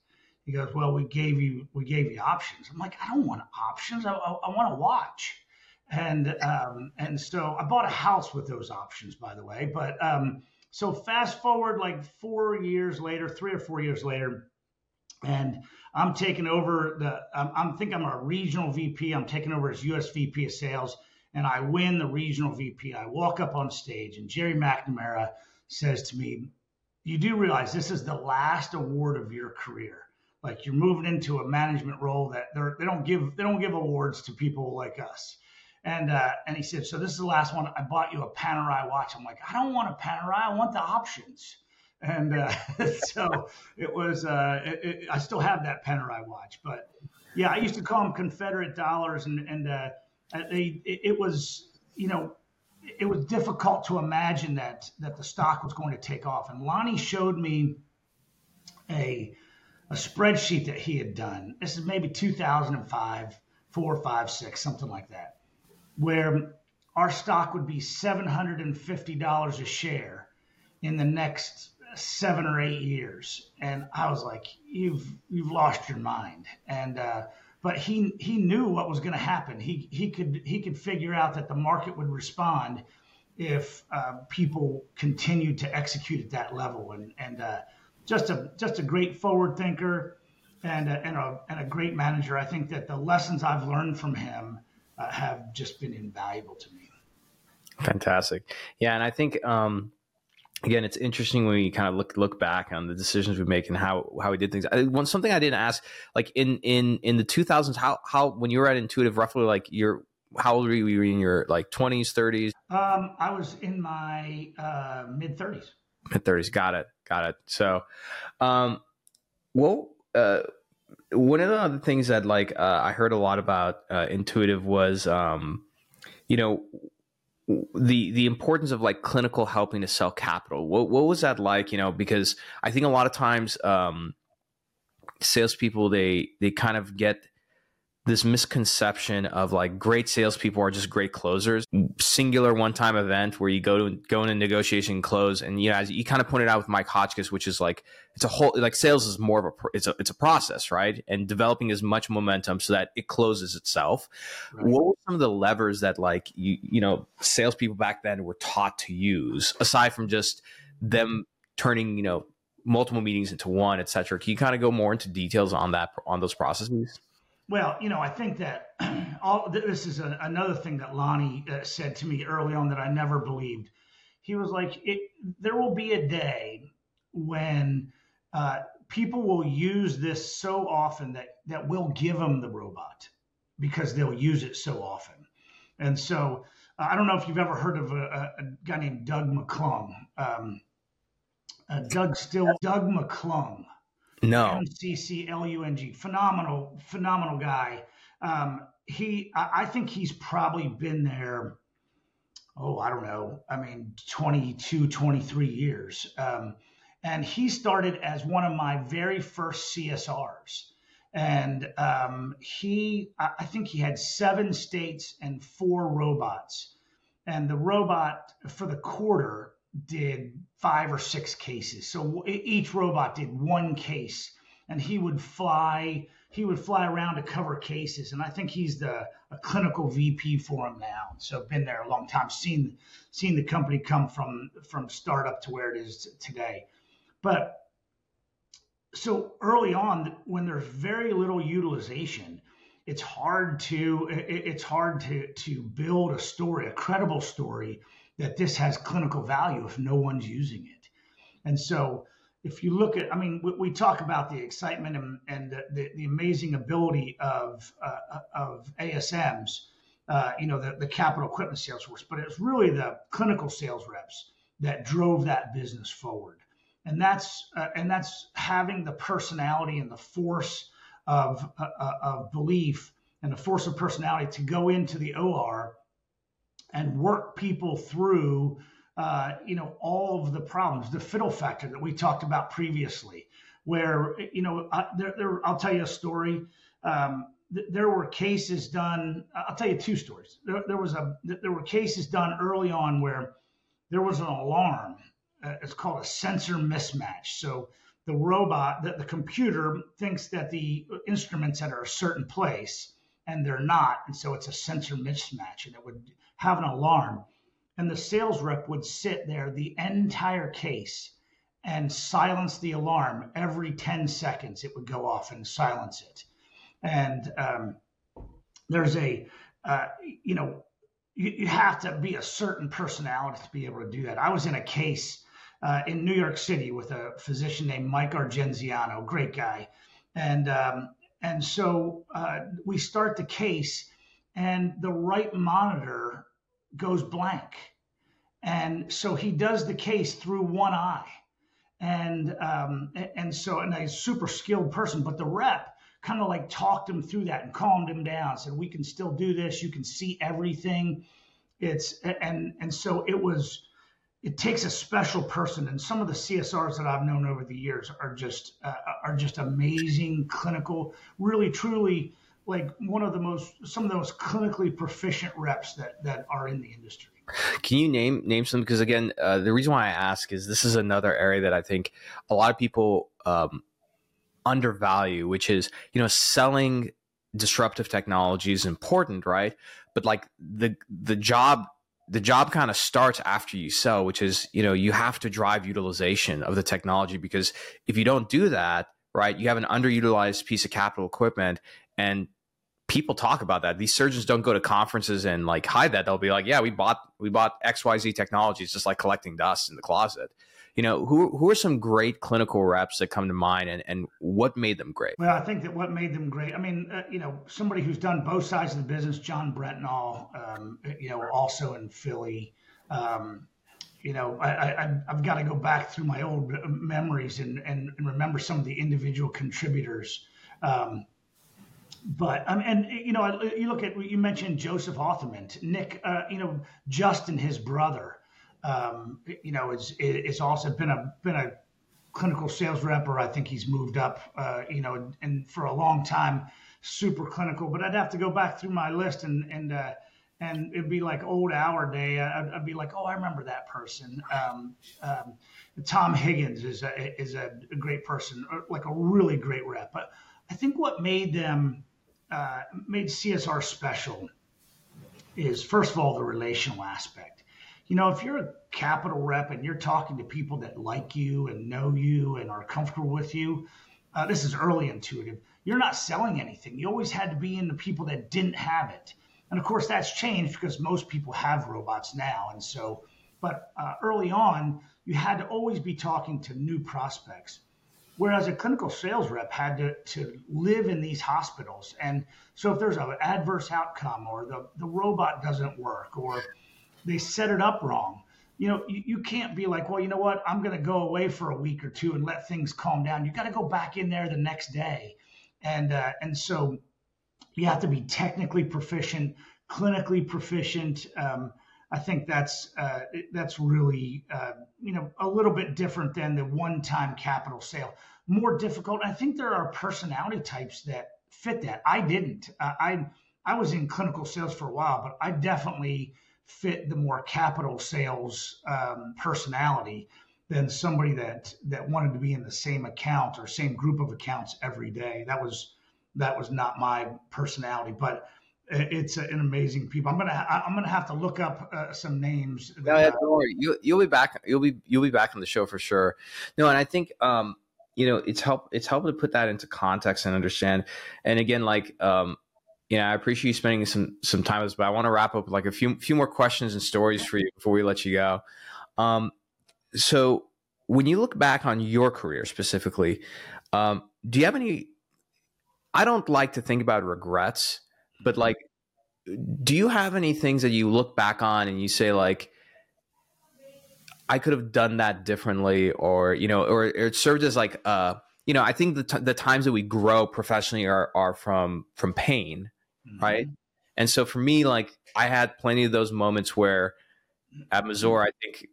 He goes, well, we gave you we gave you options. I'm like, I don't want options. I, I, I want to watch. And um, and so I bought a house with those options, by the way. But um, so fast forward like four years later, three or four years later, and I'm taking over the. I'm, I'm think I'm a regional VP. I'm taking over as U.S. VP of Sales, and I win the regional VP. I walk up on stage, and Jerry McNamara says to me, "You do realize this is the last award of your career." like you're moving into a management role that they're they don't give they don't give awards to people like us. And uh, and he said, so this is the last one. I bought you a Panerai watch. I'm like, I don't want a Panerai. I want the options. And uh, so it was. Uh, it, it, I still have that Panerai watch, but yeah, I used to call them Confederate dollars, and and uh, they, it, was you know it was difficult to imagine that that the stock was going to take off. And Lonnie showed me a a spreadsheet that he had done. This is maybe 2005, four, five, six, something like that, where our stock would be $750 a share in the next seven or eight years. And I was like, you've, you've lost your mind. And, uh, but he, he knew what was going to happen. He, he could, he could figure out that the market would respond if uh, people continued to execute at that level. And, and, uh, just a just a great forward thinker and a, and a, and a great manager. I think that the lessons I've learned from him uh, have just been invaluable to me. Fantastic. Yeah, and I think um, again, it's interesting when you kind of look look back on the decisions we make and how how we did things. I, one something I didn't ask, like in in in the 2000s, how how when you were at Intuitive, roughly like your how old were you? Were you in your like 20s, 30s? Um, I was in my uh, mid 30s. Mid 30s. Got it. Got it. So, um, well, uh, one of the other things that like uh, I heard a lot about uh, intuitive was, um, you know, the the importance of like clinical helping to sell capital. What what was that like? You know, because I think a lot of times um, salespeople they they kind of get this misconception of like great salespeople are just great closers. Singular one time event where you go to go in a negotiation close, and you know as you kind of pointed out with Mike Hotchkiss, which is like it's a whole like sales is more of a it's a it's a process, right? And developing as much momentum so that it closes itself. Right. What were some of the levers that like you you know salespeople back then were taught to use aside from just them turning you know multiple meetings into one, et cetera? Can you kind of go more into details on that on those processes? Well, you know, I think that all this is a, another thing that Lonnie uh, said to me early on that I never believed. He was like, "There will be a day when uh, people will use this so often that that we'll give them the robot because they'll use it so often." And so, uh, I don't know if you've ever heard of a, a guy named Doug McClung. Um, uh, Doug still Doug McClung no. M C C L U N G. Phenomenal, phenomenal guy. Um, he, I, I think he's probably been there. Oh, I don't know. I mean, 22, 23 years. Um, and he started as one of my very first CSRs. And um, he, I think he had seven states and four robots. And the robot for the quarter did five or six cases. So each robot did one case, and he would fly. He would fly around to cover cases, and I think he's the a clinical VP for him now. So been there a long time, seen seen the company come from from startup to where it is today. But so early on, when there's very little utilization, it's hard to it's hard to to build a story, a credible story that this has clinical value if no one's using it. And so if you look at, I mean, we, we talk about the excitement and, and the, the, the, amazing ability of, uh, of ASMs, uh, you know, the, the capital equipment sales force, but it's really the clinical sales reps that drove that business forward. And that's, uh, and that's having the personality and the force of, uh, uh, of belief and the force of personality to go into the OR and work people through, uh, you know, all of the problems, the fiddle factor that we talked about previously, where, you know, I, there, there, I'll tell you a story. Um, th- there were cases done. I'll tell you two stories. There, there was a, there were cases done early on where there was an alarm. Uh, it's called a sensor mismatch. So the robot, the, the computer thinks that the instruments at a certain place and they're not. And so it's a sensor mismatch and it would have an alarm. And the sales rep would sit there the entire case and silence the alarm every 10 seconds. It would go off and silence it. And um, there's a, uh, you know, you, you, have to be a certain personality to be able to do that. I was in a case uh, in New York City with a physician named Mike Argenziano, great guy. And um, and so uh, we start the case, and the right monitor goes blank. And so he does the case through one eye. And um, and so and a super skilled person, but the rep kind of like talked him through that and calmed him down, said, We can still do this, you can see everything. It's and and so it was it takes a special person and some of the csrs that i've known over the years are just uh, are just amazing clinical really truly like one of the most some of the most clinically proficient reps that that are in the industry. Can you name name some because again uh, the reason why i ask is this is another area that i think a lot of people um, undervalue which is you know selling disruptive technology is important right? But like the the job the job kind of starts after you sell, which is, you know, you have to drive utilization of the technology because if you don't do that, right, you have an underutilized piece of capital equipment and people talk about that. These surgeons don't go to conferences and like hide that. They'll be like, yeah, we bought we bought XYZ technology. It's just like collecting dust in the closet you know, who who are some great clinical reps that come to mind, and and what made them great? Well, I think that what made them great. I mean, uh, you know, somebody who's done both sides of the business, John Brentnall, um, you know, also in Philly. Um, you know, I, I've got to go back through my old memories and, and, and remember some of the individual contributors. Um, but um, and you know, you look at you mentioned Joseph Authman, Nick, uh, you know, Justin, his brother um, you know, is is also been a been a clinical sales rep, or I think he's moved up, uh, you know, and for a long time, super clinical. But I'd have to go back through my list and and uh, and it'd be like old hour day. I'd, I'd be like, oh, I remember that person. Um, um, Tom Higgins is a is a great person, like a really great rep. But I think what made them uh, made CSR special is first of all the relational aspect you know, if you're a capital rep and you're talking to people that like you and know you and are comfortable with you, uh, this is early intuitive. You're not selling anything. You always had to be in the people that didn't have it. And of course, that's changed because most people have robots now. And so, but uh, early on, you had to always be talking to new prospects. Whereas a clinical sales rep had to, to live in these hospitals. And so if there's an adverse outcome or the, the robot doesn't work or they set it up wrong. You know, you, you can't be like, well, you know what? I'm going to go away for a week or two and let things calm down. You got to go back in there the next day, and uh, and so you have to be technically proficient, clinically proficient. Um, I think that's uh, that's really uh, you know a little bit different than the one-time capital sale. More difficult. I think there are personality types that fit that. I didn't. Uh, I I was in clinical sales for a while, but I definitely fit the more capital sales um, personality than somebody that that wanted to be in the same account or same group of accounts every day. That was that was not my personality, but it's an amazing people. I'm gonna I'm gonna have to look up uh, some names. No, yeah, don't worry. You you'll be back. You'll be you'll be back on the show for sure. No, and I think um you know it's help it's helpful to put that into context and understand. And again, like um you know, I appreciate you spending some some time with us, but I want to wrap up with like a few few more questions and stories for you before we let you go. Um, so when you look back on your career specifically, um, do you have any? I don't like to think about regrets, but like, do you have any things that you look back on and you say like, I could have done that differently, or you know, or, or it served as like, uh, you know, I think the t- the times that we grow professionally are are from from pain, Mm-hmm. right? And so for me, like I had plenty of those moments where at Mazor, I think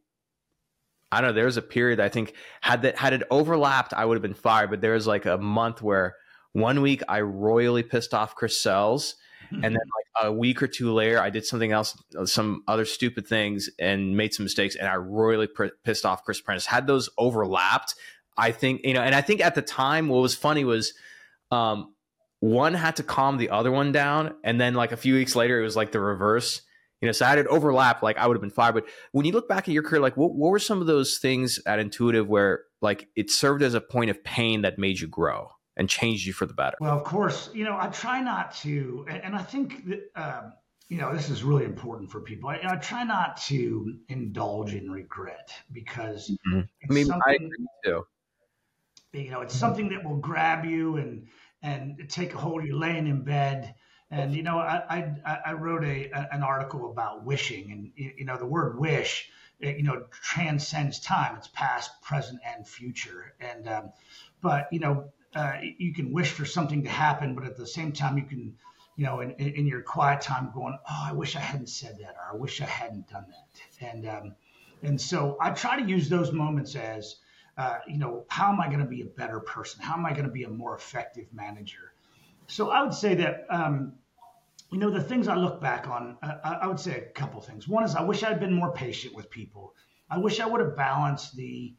I don't know, there was a period I think had that had it overlapped, I would have been fired. But there was like a month where one week I royally pissed off Chris Sells, and then like a week or two later, I did something else, some other stupid things, and made some mistakes, and I royally pr- pissed off Chris Prentice. Had those overlapped, I think you know, and I think at the time, what was funny was. Um, one had to calm the other one down, and then like a few weeks later, it was like the reverse. You know, so I had it overlap, like I would have been fired. But when you look back at your career, like what, what were some of those things at Intuitive where like it served as a point of pain that made you grow and changed you for the better? Well, of course, you know, I try not to, and and I think that, um, you know, this is really important for people. I, I try not to indulge in regret because Mhm. it's I mean, I too. you know, it's something that will grab you and and take a hold of you laying in bed. And you know, I I, I wrote a, an article about wishing, and you know, the word wish, you know, transcends time. It's past, present, and future. And um, but you know, uh, you can wish for something to happen, but at the same time, you can, you know, in, in your quiet time, going, oh, I wish I hadn't said that, or I wish I hadn't done that. And um, and so I try to use those moments as uh, you know, how am I going to be a better person? How am I going to be a more effective manager? So I would say that, um, you know, the things I look back on, uh, I, would say a couple things. One is I wish I'd been more patient with people. I wish I would have balanced the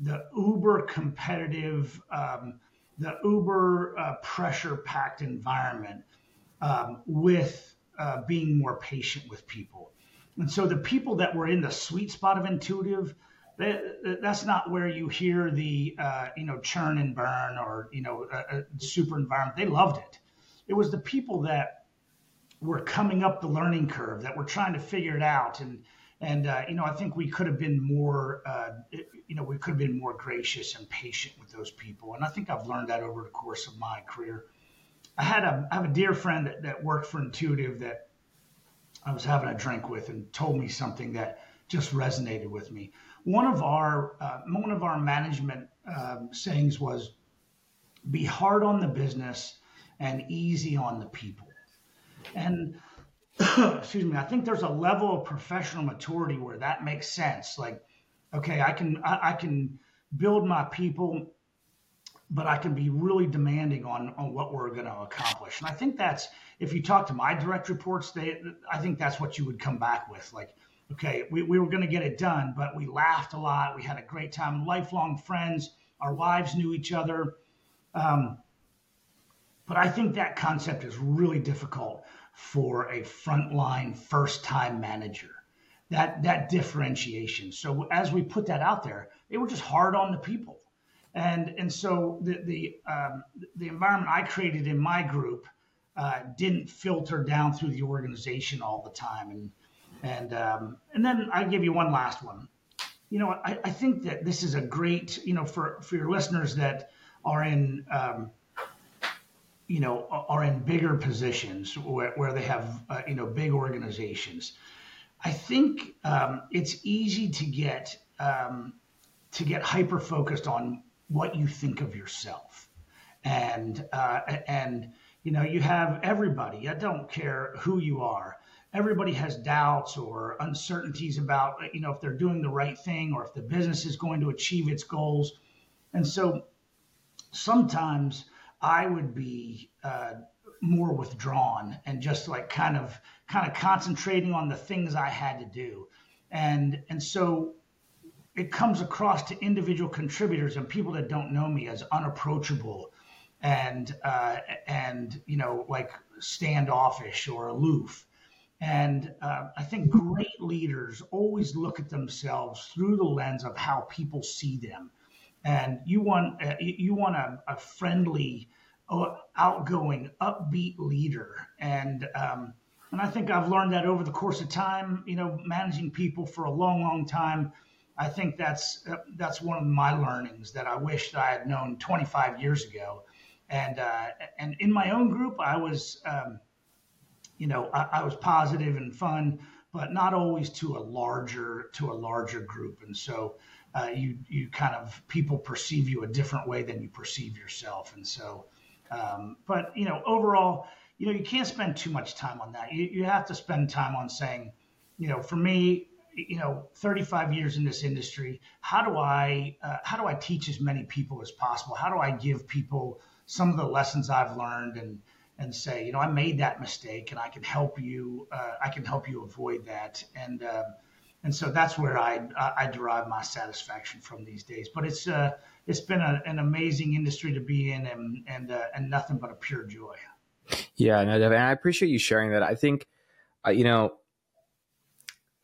the uber competitive, um, the uber uh, pressure packed environment um, with uh, being more patient with people. And so the people that were in the sweet spot of intuitive, that, that's not where you hear the uh, you know churn and burn or you know super environment. They loved it. It was the people that were coming up the learning curve that were trying to figure it out and and uh, you know I think we could have been more uh, you know we could have been more gracious and patient with those people and I think I've learned that over the course of my career. I had a I have a dear friend that, that worked for Intuitive that I was having a drink with and told me something that just resonated with me one of our uh, one of our management um, sayings was be hard on the business and easy on the people. And excuse me i think there's a level of professional maturity where that makes sense. Like okay i can i, I can build my people but i can be really demanding on on what we're going to accomplish. And i think that's if you talk to my direct reports they i think that's what you would come back with. Like okay, we, we were going to get it done, but we laughed a lot. We had a great time, lifelong friends. Our wives knew each other. Um, but I think that concept is really difficult for a frontline first time manager. That, that differentiation. So as we put that out there, they were just hard on the people. And, and so the, the, um, the environment I created in my group uh, didn't filter down through the organization all the time. And, and um, and then I give you one last one. You know, I, I think that this is a great, you know, for for your listeners that are in, um, you know, are in bigger positions where, where they have, uh, you know, big organizations. I think um, it's easy to get um, to get hyper focused on what you think of yourself, and uh, and you know, you have everybody. I don't care who you are everybody has doubts or uncertainties about you know if they're doing the right thing or if the business is going to achieve its goals. And so sometimes i would be uh, more withdrawn and just like kind of kind of concentrating on the things i had to do. And and so it comes across to individual contributors and people that don't know me as unapproachable and uh, and you know like standoffish or aloof and uh, I think great leaders always look at themselves through the lens of how people see them. And you want uh, you want a, a friendly, uh, outgoing, upbeat leader. And um, and I think I've learned that over the course of time. You know, managing people for a long, long time. I think that's uh, that's one of my learnings that I wished I had known 25 years ago. And uh, and in my own group, I was. Um, you know, I, I, was positive and fun, but not always to a larger to a larger group. And so uh, you you kind of people perceive you a different way than you perceive yourself. And so, um, but you know, overall, you know, you can't spend too much time on that. You, you have to spend time on saying, you know, for me, you know, 35 years in this industry, how do I uh, how do I teach as many people as possible? How do I give people some of the lessons I've learned and and say, you know, I made that mistake and I can help you. Uh, I can help you avoid that. And uh, and so that's where I I derive my satisfaction from these days. But it's uh, it's been a, an amazing industry to be in and and uh, and nothing but a pure joy. Yeah, no, and I appreciate you sharing that. I think, uh, you know,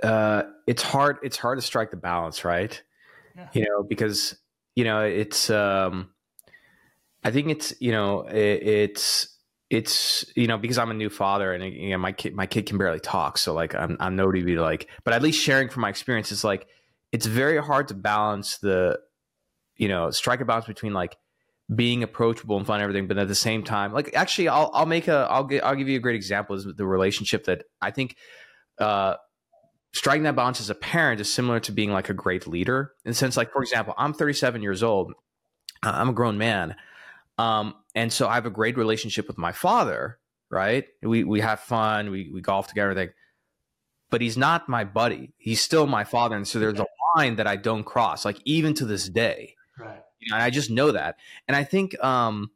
uh, it's hard. It's hard to strike the balance, right? Yeah. You know, because you know it's. Um, I think it's you know it, it's it's you know because I'm a new father and you know my kid my kid can barely talk, so like I'm I'm to be like, but at least sharing from my experience, it's like it's very hard to balance the, you know, strike a balance between like being approachable and fun and everything, but at the same time, like actually, I'll I'll make a I'll get I'll give you a great example is the relationship that I think uh, striking that balance as a parent is similar to being like a great leader in the sense like for example, I'm 37 years old, I'm a grown man, um, and so I have a great relationship with my father. Right, we we have fun, we we golf together, everything. But he's not my buddy. He's still my father, and so there's a line that I don't cross, like even to this day. Right you know, and I just know that. And I think, um,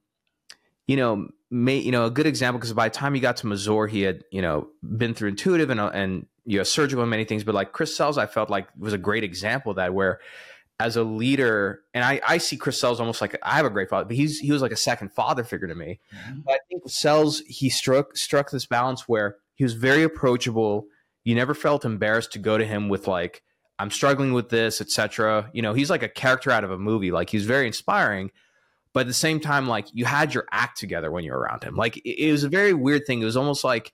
you know, may, you know, a good example because by the time he got to Missouri, he had, you know, been through intuitive and, uh, and, you know, surgical and many things. But like Chris Sells, I felt like was a great example of that where as a leader, and I, I see Chris Sells almost like I have a great father, but he's, he was like a second father figure to me. Mm-hmm. But I think Sells, he struck, struck this balance where he was very approachable. You never felt embarrassed to go to him with like, I'm struggling with this, etc. You know, he's like a character out of a movie. Like he's very inspiring, but at the same time, like you had your act together when you're around him. Like it, it was a very weird thing. It was almost like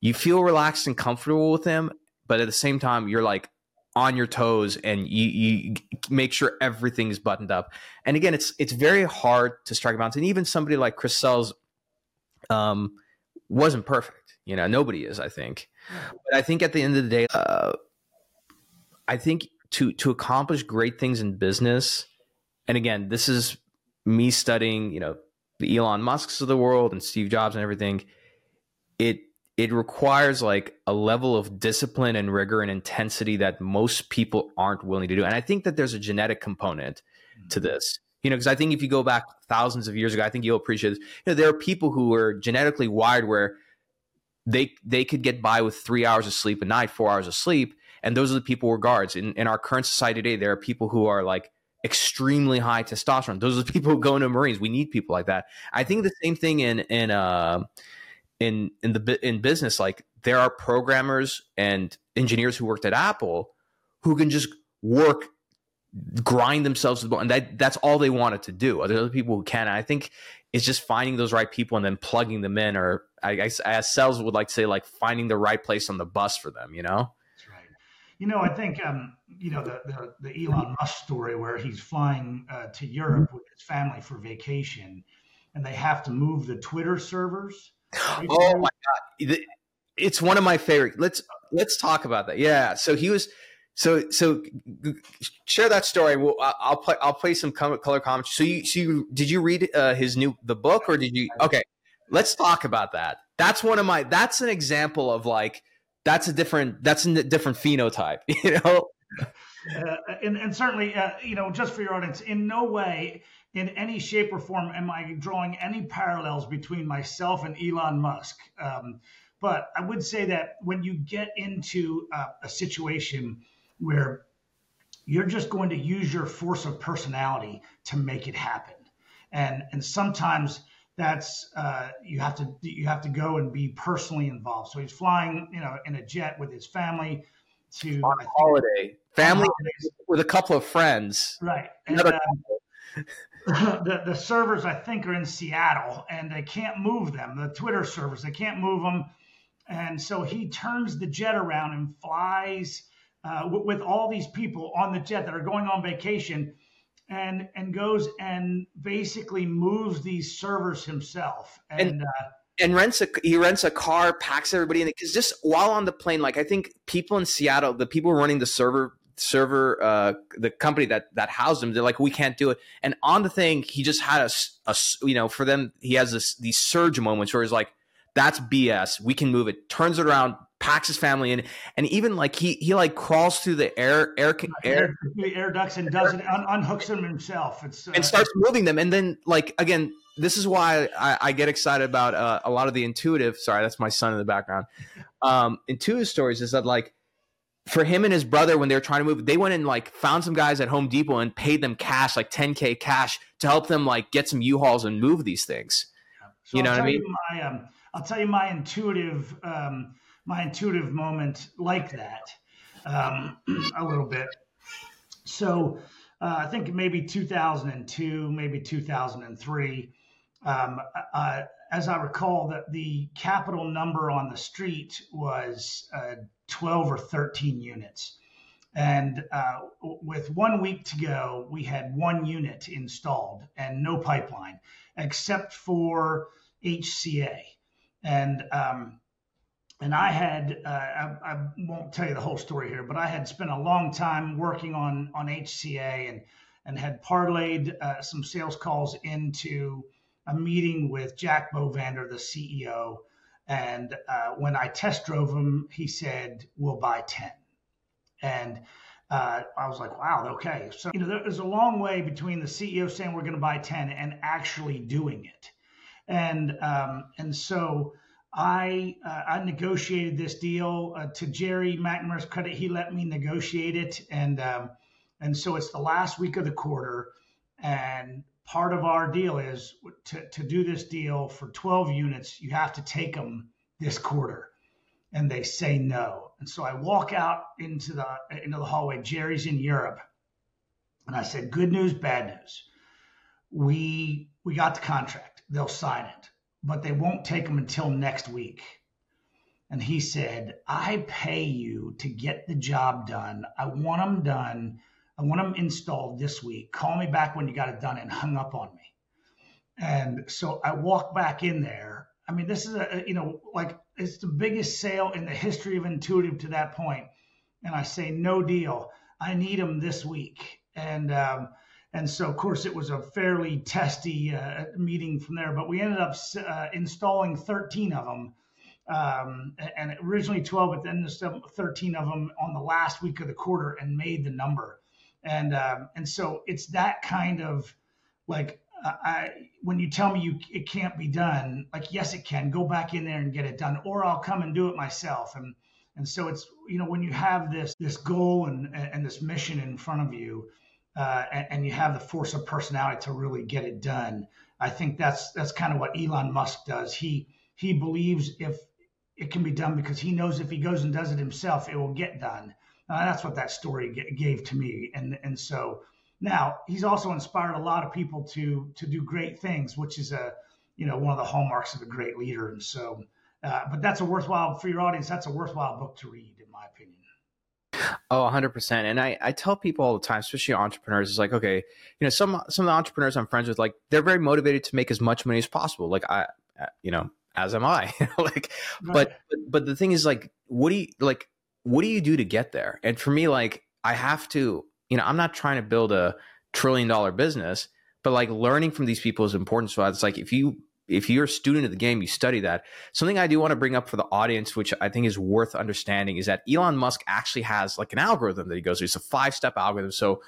you feel relaxed and comfortable with him, but at the same time, you're like on your toes and you, you make sure everything's buttoned up. And again, it's it's very hard to strike a balance. And even somebody like Chris Sells um, wasn't perfect. You know, nobody is. I think, but I think at the end of the day. Uh, I think to to accomplish great things in business, and again, this is me studying, you know, the Elon Musk's of the world and Steve Jobs and everything. It it requires like a level of discipline and rigor and intensity that most people aren't willing to do. And I think that there's a genetic component mm-hmm. to this. You know, because I think if you go back thousands of years ago, I think you'll appreciate this. You know, there are people who are genetically wired where they they could get by with three hours of sleep a night, four hours of sleep, and those are the people who are guards. In, in our current society today, there are people who are like extremely high testosterone. Those are the people who go into Marines. We need people like that. I think the same thing in in uh, in in the in business. Like there are programmers and engineers who worked at Apple who can just work grind themselves to the bone and that that's all they wanted to do other people who can and i think it's just finding those right people and then plugging them in or i guess as Sells would like to say like finding the right place on the bus for them you know you know, I think um, you know the, the, the Elon Musk story where he's flying uh, to Europe with his family for vacation, and they have to move the Twitter servers. Oh my god, it's one of my favorite. Let's let's talk about that. Yeah, so he was. So so share that story. We'll, I'll play I'll play some color comments. So you so you did you read uh, his new the book or did you? Okay, let's talk about that. That's one of my. That's an example of like that's a different that's a different phenotype you know uh, and, and certainly uh, you know just for your audience in no way in any shape or form am i drawing any parallels between myself and elon musk. Um, but i would say that when you get into uh, a situation where you're just going to use your force of personality to make it happen. And and sometimes that's uh, you have to you have to go and be personally involved. So he's flying, you know, in a jet with his family to on a holiday, family with a couple of friends, right? And, uh, the the servers I think are in Seattle, and they can't move them. The Twitter servers they can't move them, and so he turns the jet around and flies uh, w- with all these people on the jet that are going on vacation and and goes and basically moves these servers himself and, and uh, and rents a he rents a car packs everybody in it because just while on the plane like i think people in seattle the people running the server server uh the company that that housed him they're like we can't do it and on the thing he just had a, a you know for them he has this these surge moments where he's like that's BS. We can move it. Turns it around, packs his family in, and even like he he like crawls through the air air air, air, air ducts and does it un, unhooks them himself. It's uh, and starts moving them, and then like again, this is why I, I get excited about uh, a lot of the intuitive. Sorry, that's my son in the background. Um, intuitive stories is that like for him and his brother when they were trying to move, they went and like found some guys at Home Depot and paid them cash, like 10k cash, to help them like get some U-Hauls and move these things. So you know what I mean? My, um, I'll tell you my intuitive, um, my intuitive moment like that um, a little bit. So uh, I think maybe 2002, maybe 2003. Um, uh, as I recall, that the capital number on the street was uh, 12 or 13 units. And uh, with one week to go, we had one unit installed and no pipeline, except for HCA. And um, and I had uh, I, I, won't tell you the whole story here, but I had spent a long time working on on HCA and and had parlayed uh, some sales calls into a meeting with Jack Bovender, the CEO. And uh, when I test drove him, he said, "We'll buy 10." And uh, I was like, "Wow, okay." So you know, there's a long way between the CEO saying we're going to buy 10 and actually doing it. And um, and so I uh, I negotiated this deal uh, to Jerry McNamara's credit. He let me negotiate it, and um, and so it's the last week of the quarter, and part of our deal is to, to do this deal for 12 units, you have to take them this quarter. And they say no. And so I walk out into the into the hallway. Jerry's in Europe. And I said, good news, bad news. We we got the contract. They'll sign it, but they won't take them until next week. And he said, I pay you to get the job done. I want them done I want them installed this week. Call me back when you got it done and hung up on me. And so I walk back in there. I mean, this is a, you know, like it's the biggest sale in the history of Intuitive to that point. And I say, no deal. I need them this week. And, um, and so, of course, it was a fairly testy uh, meeting from there, but we ended up uh, installing 13 of them. Um, and originally 12, but then 13 of them on the last week of the quarter and made the number and um, and so it's that kind of like uh, I when you tell me you it can't be done, like yes it can. Go back in there and get it done, or I'll come and do it myself. And and so it's you know when you have this this goal and and this mission in front of you, uh, and, and you have the force of personality to really get it done. I think that's that's kind of what Elon Musk does. He he believes if it can be done because he knows if he goes and does it himself, it will get done. Uh, that's what that story g- gave to me. And and so now he's also inspired a lot of people to to do great things, which is a you know one of the hallmarks of a great leader. And so, uh, but that's a worthwhile for your audience. That's a worthwhile book to read, in my opinion. Oh, 100%. And I, I tell people all the time, especially entrepreneurs, it's like, okay, you know, some some of the entrepreneurs I'm friends with, like, they're very motivated to make as much money as possible. Like, I, you know, as am I. like, right. but, but, but the thing is, like, what do you, like, what do you do to get there? And for me, like, I have to, you know, I'm not trying to build a trillion dollar business, but like learning from these people is important. So it's like if you if you're a student of the game, you study that. Something I do want to bring up for the audience, which I think is worth understanding, is that Elon Musk actually has like an algorithm that he goes through. It's a five step algorithm. So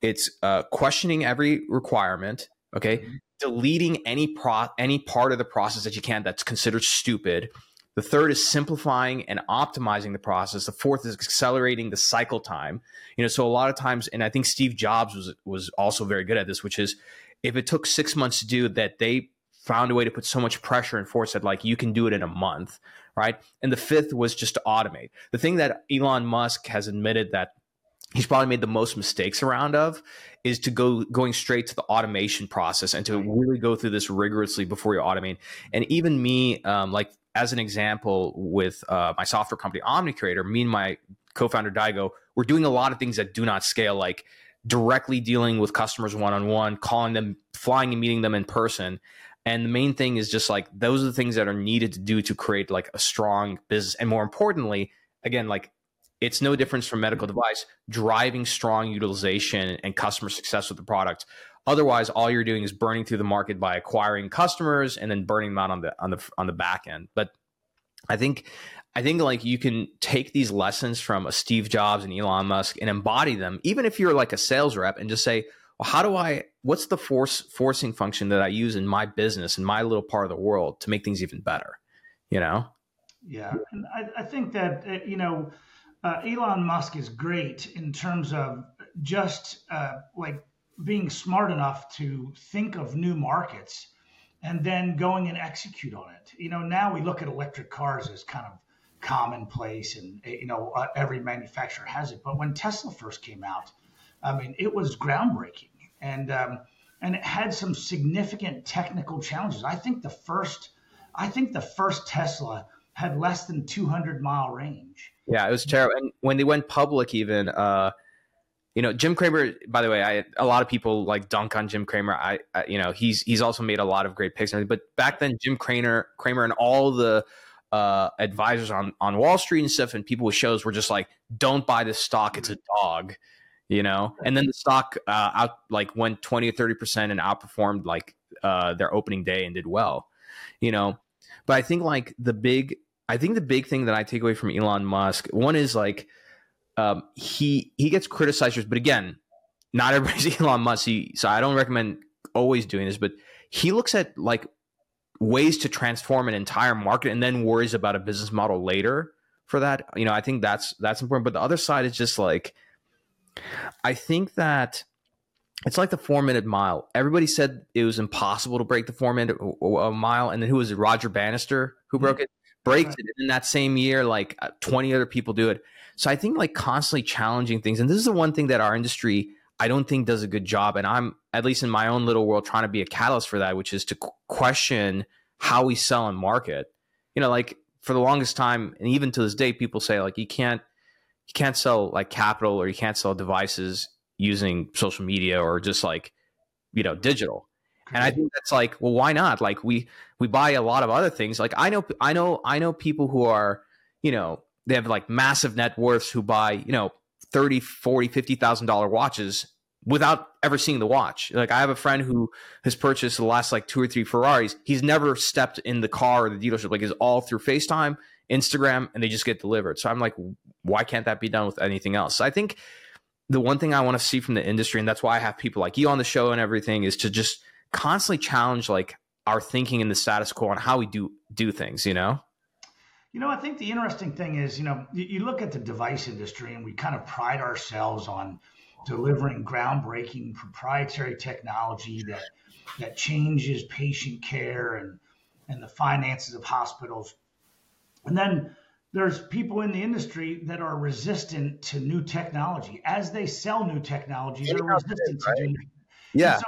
it's uh, questioning every requirement, okay, mm-hmm. deleting any pro any part of the process that you can that's considered stupid, the third is simplifying and optimizing the process. The fourth is accelerating the cycle time. You know, so a lot of times, and I think Steve Jobs was was also very good at this, which is if it took six months to do that, they found a way to put so much pressure and force that like you can do it in a month, right? And the fifth was just to automate. The thing that Elon Musk has admitted that he's probably made the most mistakes around of is to go going straight to the automation process and to really go through this rigorously before you automate. And even me, um, like as an example, with uh, my software company OmniCreator, me and my co-founder Daigo, we're doing a lot of things that do not scale, like directly dealing with customers one on one, calling them, flying and meeting them in person. And the main thing is just like those are the things that are needed to do to create like a strong business. And more importantly, again, like it's no difference from medical device driving strong utilization and customer success with the product Otherwise, all you're doing is burning through the market by acquiring customers and then burning them out on the on the on the back end. But I think I think like you can take these lessons from a Steve Jobs and Elon Musk and embody them, even if you're like a sales rep, and just say, well, how do I? What's the force forcing function that I use in my business in my little part of the world to make things even better? You know? Yeah, and I, I think that uh, you know, uh, Elon Musk is great in terms of just uh, like being smart enough to think of new markets and then going and execute on it. You know, now we look at electric cars as kind of commonplace and you know uh, every manufacturer has it. But when tesla first came out i mean it was groundbreaking and um, and it had some significant technical challenges. I think the first i think the first tesla had less than 200 mile range. Yeah it was terrible. And when they went public even uh you know jim cramer by the way i a lot of people like dunk on jim cramer i, I you know he's he's also made a lot of great picks but back then jim cramer cramer and all the uh, advisors on on Wall Street and stuff, and people with shows were just like, "Don't buy this stock; it's a dog," you know. And then the stock uh, out like went twenty or thirty percent and outperformed like uh, their opening day and did well, you know. But I think like the big, I think the big thing that I take away from Elon Musk, one is like um, he he gets criticized, but again, not everybody's Elon Musk. He, so I don't recommend always doing this, but he looks at like ways to transform an entire market and then worries about a business model later for that. You know i think that's that's important. But the other side is just like i think that it's like the four minute mile. Everybody said it was impossible to break the four minute mile. And then who was it? Roger bannister who mm-hmm. broke it. Breaks it in that same year like uh, 20 other people do it so i think like constantly challenging things and this is the one thing that our industry I don't think does a good job. And I'm, at least in my own little world, trying to be a catalyst for that, which is to question how we sell and market. You know, like for the longest time, and even to this day, people say like you can't you can't sell like capital or you can't sell devices using social media or just like you know digital. And I think that's like, well, why not? Like we we buy a lot of other things. Like I know I know I know people who are, you know, they have like massive net worths who buy, you know, 30, 40, 50,000 dollar watches without ever seeing the watch. Like I have a friend who has purchased the last like two or three Ferraris. He's never stepped in the car or the dealership. Like it's all through FaceTime, Instagram, and they just get delivered. So I'm like, why can't that be done with anything else? So I think the one thing I want to see from the industry, and that's why I have people like you on the show and everything, is to just constantly challenge like our thinking in the status quo on how we do do things, you know? You know, I think the interesting thing is, you know, you, you look at the device industry and we kind of pride ourselves on delivering groundbreaking proprietary technology that that changes patient care and and the finances of hospitals. And then there's people in the industry that are resistant to new technology. As they sell new technology, they're resistant right? to new. Yeah. So,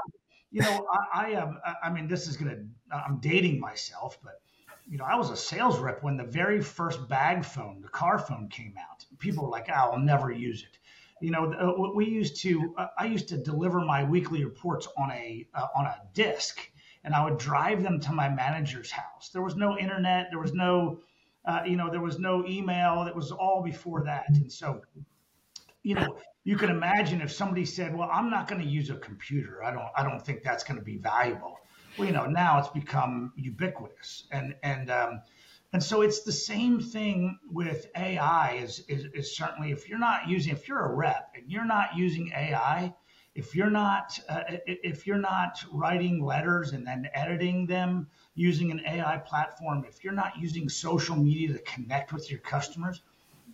you know, I, I am. I mean, this is gonna. I'm dating myself, but you know, I was a sales rep when the very first bag phone, the car phone came out. People were like, oh, I'll never use it. You know, we used to, uh, I used to deliver my weekly reports on a, uh, on a disc and I would drive them to my manager's house. There was no internet. There was no, uh, you know, there was no email. It was all before that. And so, you know, you can imagine if somebody said, well, I'm not going to use a computer. I don't, I don't think that's going to be valuable well, you know, now it's become ubiquitous, and and um, and so it's the same thing with AI. Is, is is certainly if you're not using, if you're a rep and you're not using AI, if you're not uh, if you're not writing letters and then editing them using an AI platform, if you're not using social media to connect with your customers,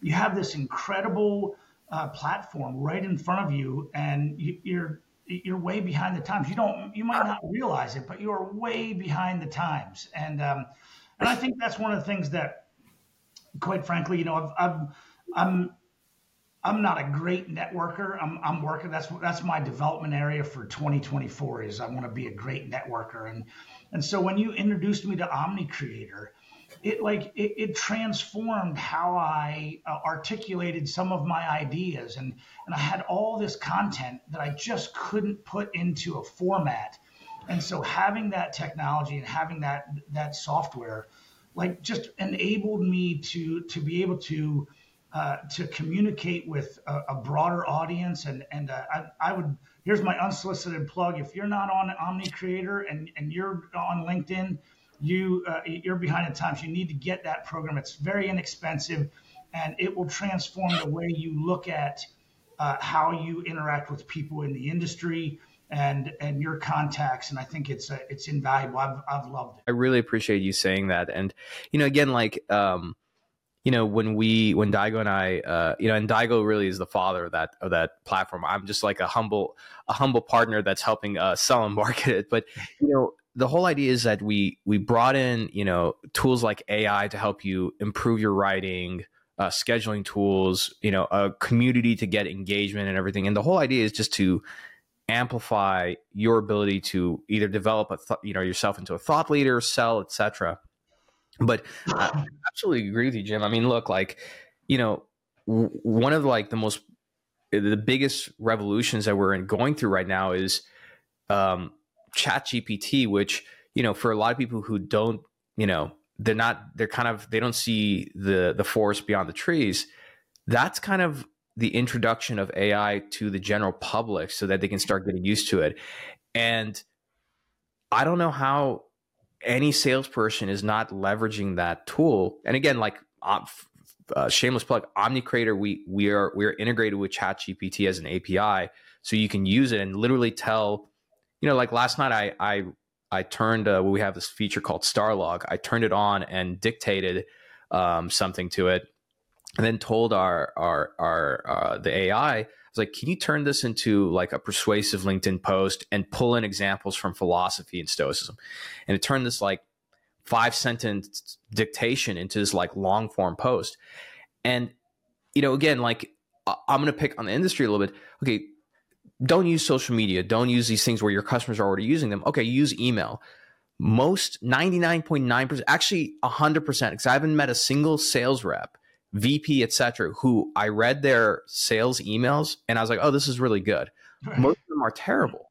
you have this incredible uh, platform right in front of you, and you, you're you're way behind the times. You don't, you might not realize it, but you are way behind the times. And um, and I think that's one of the things that, quite frankly, you know, I've, I've I'm I'm not a great networker. I'm I'm working. That's that's my development area for 2024. Is I want to be a great networker. And and so when you introduced me to Omni Creator, it like it, it transformed how I uh, articulated some of my ideas, and and I had all this content that I just couldn't put into a format, and so having that technology and having that that software, like just enabled me to to be able to uh, to communicate with a, a, broader audience. And and uh, I, I, would here's my unsolicited plug: if you're not on Omni Creator and and you're on LinkedIn, you uh, you're behind the times. You need to get that program. It's very inexpensive, and it will transform the way you look at uh, how you interact with people in the industry and and your contacts and i think it's uh, it's invaluable I've, I've loved it i really appreciate you saying that and you know again like um you know when we when Daigo and I uh, you know and Daigo really is the father of that of that platform. I'm just like a humble a humble partner that's helping uh, sell and market it. But you know the whole idea is that we we brought in you know tools like AI to help you improve your writing. Uh, scheduling tools, you know, a community to get engagement and everything. And the whole idea is just to amplify your ability to either develop a th- you know yourself into a thought leader, sell, etc. But I absolutely agree with you, Jim. I mean, look, like, you know, w- one of like the most, the biggest revolutions that we're in going through right now is um, Chat GPT, which, you know, for a lot of people who don't, you know, they're not, they're kind of, they don't see the the forest beyond the trees. That's kind of the introduction of AI to the general public so that they can start getting used to it. And I don't know how any salesperson is not leveraging that tool. And again, like uh, shameless plug, OmniCreator, we we are we are integrated with ChatGPT as an API, so you can use it and literally tell. You know, like last night, I I I turned. Uh, we have this feature called Starlog. I turned it on and dictated um, something to it, and then told our our our uh, the AI I was like, can you turn this into like a persuasive LinkedIn post and pull in examples from philosophy and stoicism? And it turned this like five sentence dictation into this like long form post. And, you know, again, like I'm going to pick on the industry a little bit. Okay. Don't use social media. Don't use these things where your customers are already using them. Okay. Use email. Most 99.9%, actually 100%, because I haven't met a single sales rep VP, etc., who I read their sales emails and I was like, oh, this is really good. Most of them are terrible.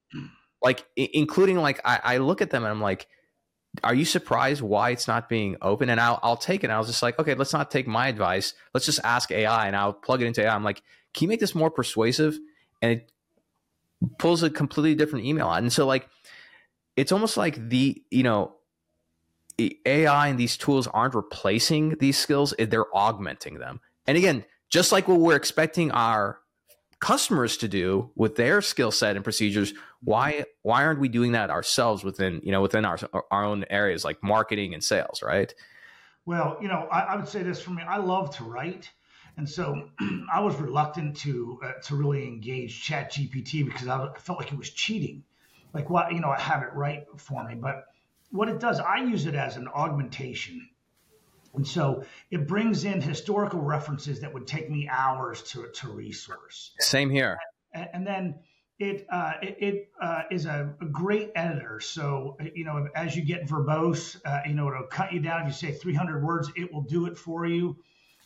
Like, I- including like, I-, I look at them and I'm like, are you surprised why it's not being open? And I'll, I'll take it. And I was just like, okay, let's not take my advice. Let's just ask AI and I'll plug it into AI. I'm like, can you make this more persuasive? And it pulls a completely different email out. And so like, it's almost like the, you know, AI and these tools aren't replacing these skills, eh, they're augmenting them. And again, just like what we're expecting our customers to do with their skill set and procedures, why why aren't we doing that ourselves within, you know, within our our own areas like marketing and sales, right? Well, you know, I, I would say this for me. I love to write. And so I was reluctant to uh, to really engage Chat GPT because I felt like it was cheating. Like, what, you know, I have it right for me. But what it does, I use it as an augmentation. And so it brings in historical references that would take me hours to, to resource. Same here. And, and then it uh, it, it uh, is a, a, great editor. So you know, as you get verbose, uh, you know, it'll cut you down. If you say 300 words, it will do it for you.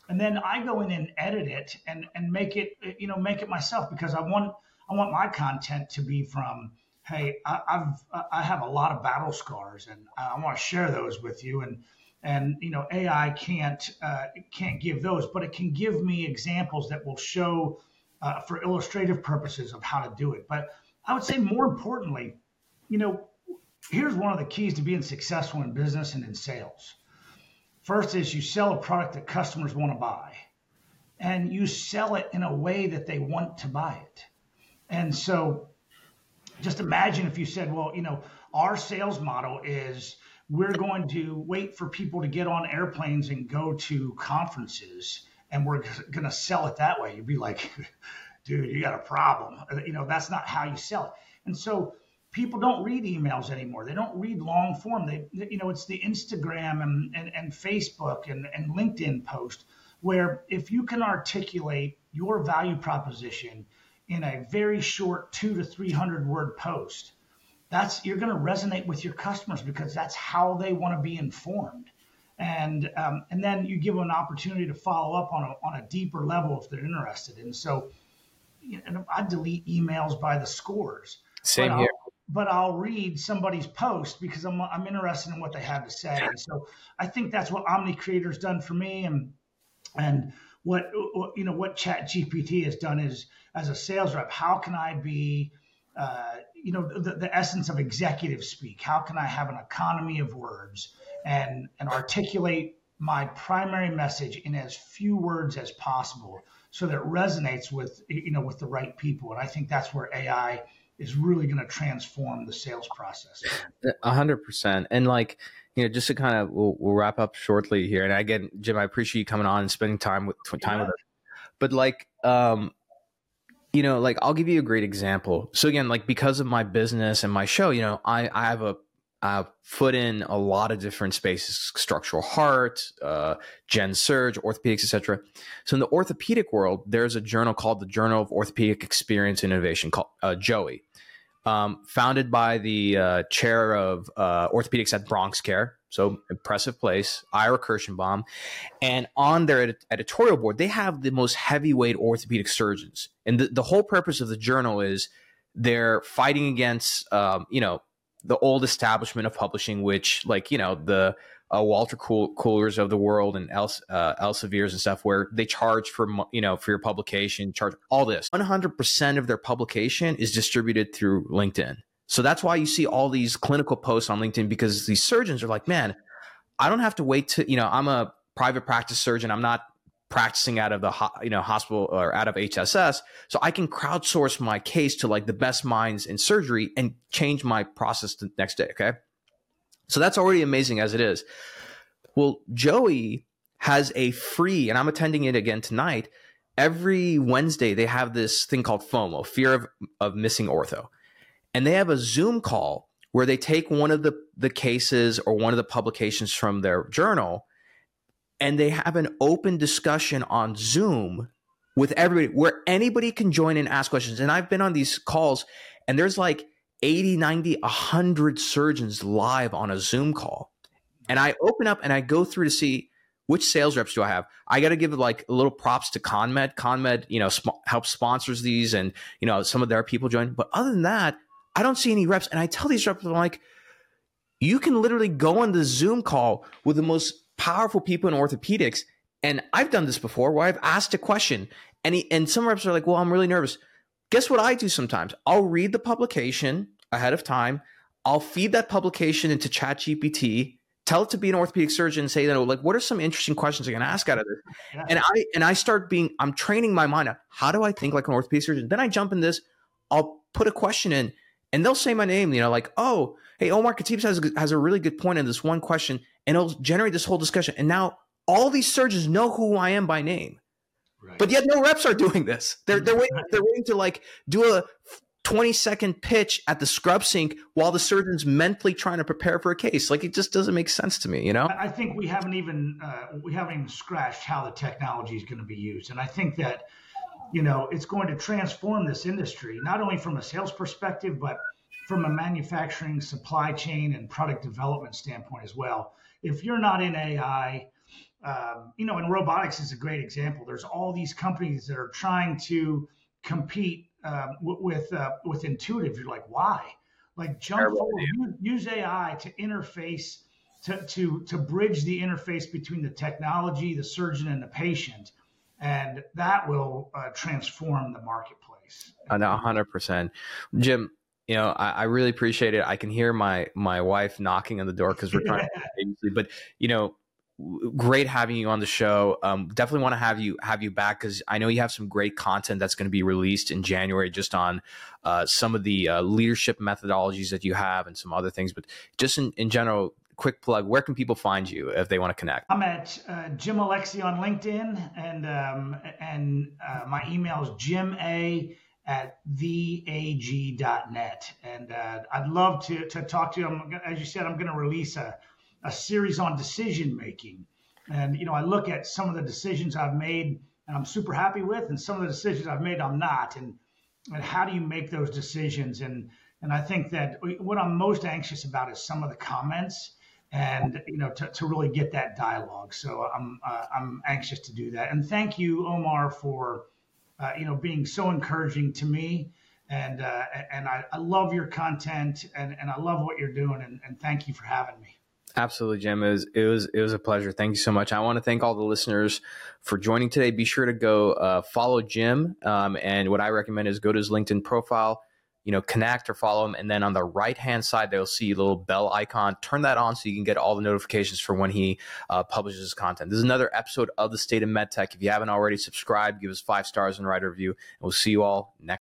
And then I go in and edit it and and make it you know make it myself because I want I want my content to be from hey, I, have I have a lot of battle scars, and I want to share those with you. And and you know, AI can't uh, can't give those, but it can give me examples that will show uh, for illustrative purposes of how to do it. But I would say more importantly, you know, here's one of the keys to being successful in business and in sales. First is you sell a product that customers want to buy, and you sell it in a way that they want to buy it. And so just imagine if you said, well, you know, our sales model is we're going to wait for people to get on airplanes and go to conferences and we're going to sell it that way. You'd be like, dude, you got a problem. You know, that's not how you sell it. And so people don't read emails anymore. They don't read long form. They, you know, it's the Instagram and, and, and Facebook and, and LinkedIn post where if you can articulate your value proposition – in a very short two to 300 word post. That's you're going to resonate with your customers because that's how they want to be informed. And um, and then you give them an opportunity to follow up on a, on a deeper level if they're interested. And so you know, I delete emails by the scores. Same here. But I'll read somebody's post because I'm, I'm interested in what they have to say. So I think that's what Omni Creator's done for me. And and what you know what Chat GPT has done is as a sales rep, how can I be uh, you know the, the essence of executive speak? How can I have an economy of words and and articulate my primary message in as few words as possible so that it resonates with you know with the right people and i think that's where ai is really going to transform the sales process. A hundred percent. And like you know just to kind of we'll, we'll, wrap up shortly here. And again jim i appreciate you coming on and spending time with time yeah. with us. But like um you know like i'll give you a great example. So again like because of my business and my show you know i i have a uh, put in a lot of different spaces structural heart uh, gen surge orthopedics etc so in the orthopedic world there's a journal called the journal of orthopedic experience and innovation called uh, JOEI um, founded by the uh, chair of uh, orthopedics at bronx care. So impressive place ira kirschenbaum. And on their ed- editorial board they have the most heavyweight orthopedic surgeons. And the, the whole purpose of the journal is they're fighting against um, you know the old establishment of publishing, which like you know the uh, Wolters Kluwers of the world and El, uh, Elsevier's and stuff, where they charge for you know for your publication, charge all this. One hundred percent of their publication is distributed through LinkedIn. So that's why you see all these clinical posts on LinkedIn because these surgeons are like, man, I don't have to wait to you know I'm a private practice surgeon. I'm not practicing out of the you know hospital or out of HSS, so I can crowdsource my case to like the best minds in surgery and change my process the next day. Okay, so that's already amazing as it is. Well, JOEI has a free, and I'm attending it again tonight. Every Wednesday, they have this thing called FOMO, fear of, of missing ortho. And they have a Zoom call where they take one of the, the cases or one of the publications from their journal and they have an open discussion on Zoom with everybody where anybody can join and ask questions. And I've been on these calls and there's like 80, 90, 100 surgeons live on a Zoom call. And I open up and I go through to see which sales reps do I have. I got to give like little props to CONMED. CONMED, you know, sp- helps sponsors these and, you know, some of their people join. But other than that, I don't see any reps. And I tell these reps, I'm like, you can literally go on the Zoom call with the most powerful people in orthopedics. And I've done this before where I've asked a question and he, and some reps are like, well, I'm really nervous. Guess what I do sometimes? I'll read the publication ahead of time. I'll feed that publication into ChatGPT, tell it to be an orthopedic surgeon, and say, you know, like, what are some interesting questions I can ask out of this? Yeah. And I and I start being, I'm training my mind. How do I think like an orthopedic surgeon? Then I jump in this. I'll put a question in, and they'll say my name. You know, like, oh, hey, Omar Khateeb has has a really good point in this one question, and it'll generate this whole discussion. And now all these surgeons know who I am by name. Right. But yet no reps are doing this. They're they're waiting, they're waiting to like do a 20 second pitch at the scrub sink while the surgeon's mentally trying to prepare for a case. Like it just doesn't make sense to me, you know? I think we haven't even uh, we haven't even scratched how the technology is going to be used. And I think that you know, it's going to transform this industry, not only from a sales perspective, but from a manufacturing supply chain and product development standpoint as well. If you're not in AI, um, you know, and robotics is a great example. There's all these companies that are trying to compete um, with uh, with intuitive. You're like, why? Like jump forward, use, use AI to interface to to to bridge the interface between the technology, the surgeon, and the patient, and that will uh, transform the marketplace. And hundred percent, Jim you know, I, I, really appreciate it. I can hear my my wife knocking on the door because we're trying to, but you know, great having you on the show. Um, definitely want to have you have you back because I know you have some great content that's going to be released in January, just on uh, some of the uh, leadership methodologies that you have and some other things. But just in, in general, quick plug: where can people find you if they want to connect? I'm at uh, Jim Alecxih on LinkedIn, and um, and uh, my email is jim a at theag.net. And uh, I'd love to, to talk to you. I'm, as you said, I'm going to release a, a series on decision making. And, you know, I look at some of the decisions I've made and I'm super happy with, and some of the decisions I've made I'm not. And, and how do you make those decisions? And, and I think that what I'm most anxious about is some of the comments and you know to, to really get that dialogue so i'm uh, i'm anxious to do that and thank you omar for uh, you know, being so encouraging to me. And uh, and I, I love your content and, and I love what you're doing. And, and thank you for having me. Absolutely, Jim. It was it was it was a pleasure. Thank you so much. I want to thank all the listeners for joining today. Be sure to go uh, follow Jim, um, and what I recommend is go to his LinkedIn profile. You know, connect or follow him, and then on the right hand side, they'll see a little bell icon. Turn that on so you can get all the notifications for when he uh, publishes his content. This is another episode of the State of MedTech. If you haven't already subscribed, give us five stars and write a review. And we'll see you all next.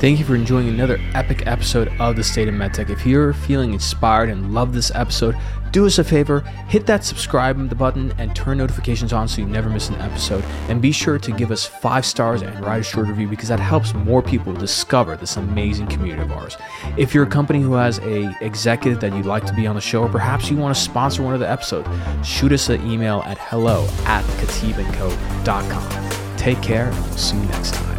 Thank you for enjoying another epic episode of The State of MedTech. If you're feeling inspired and love this episode, do us a favor, hit that subscribe button and turn notifications on so you never miss an episode. And be sure to give us five stars and write a short review because that helps more people discover this amazing community of ours. If you're a company who has a executive that you'd like to be on the show, or perhaps you want to sponsor one of the episodes, shoot us an email at hello at khateebandco.com. Take care and we'll see you next time.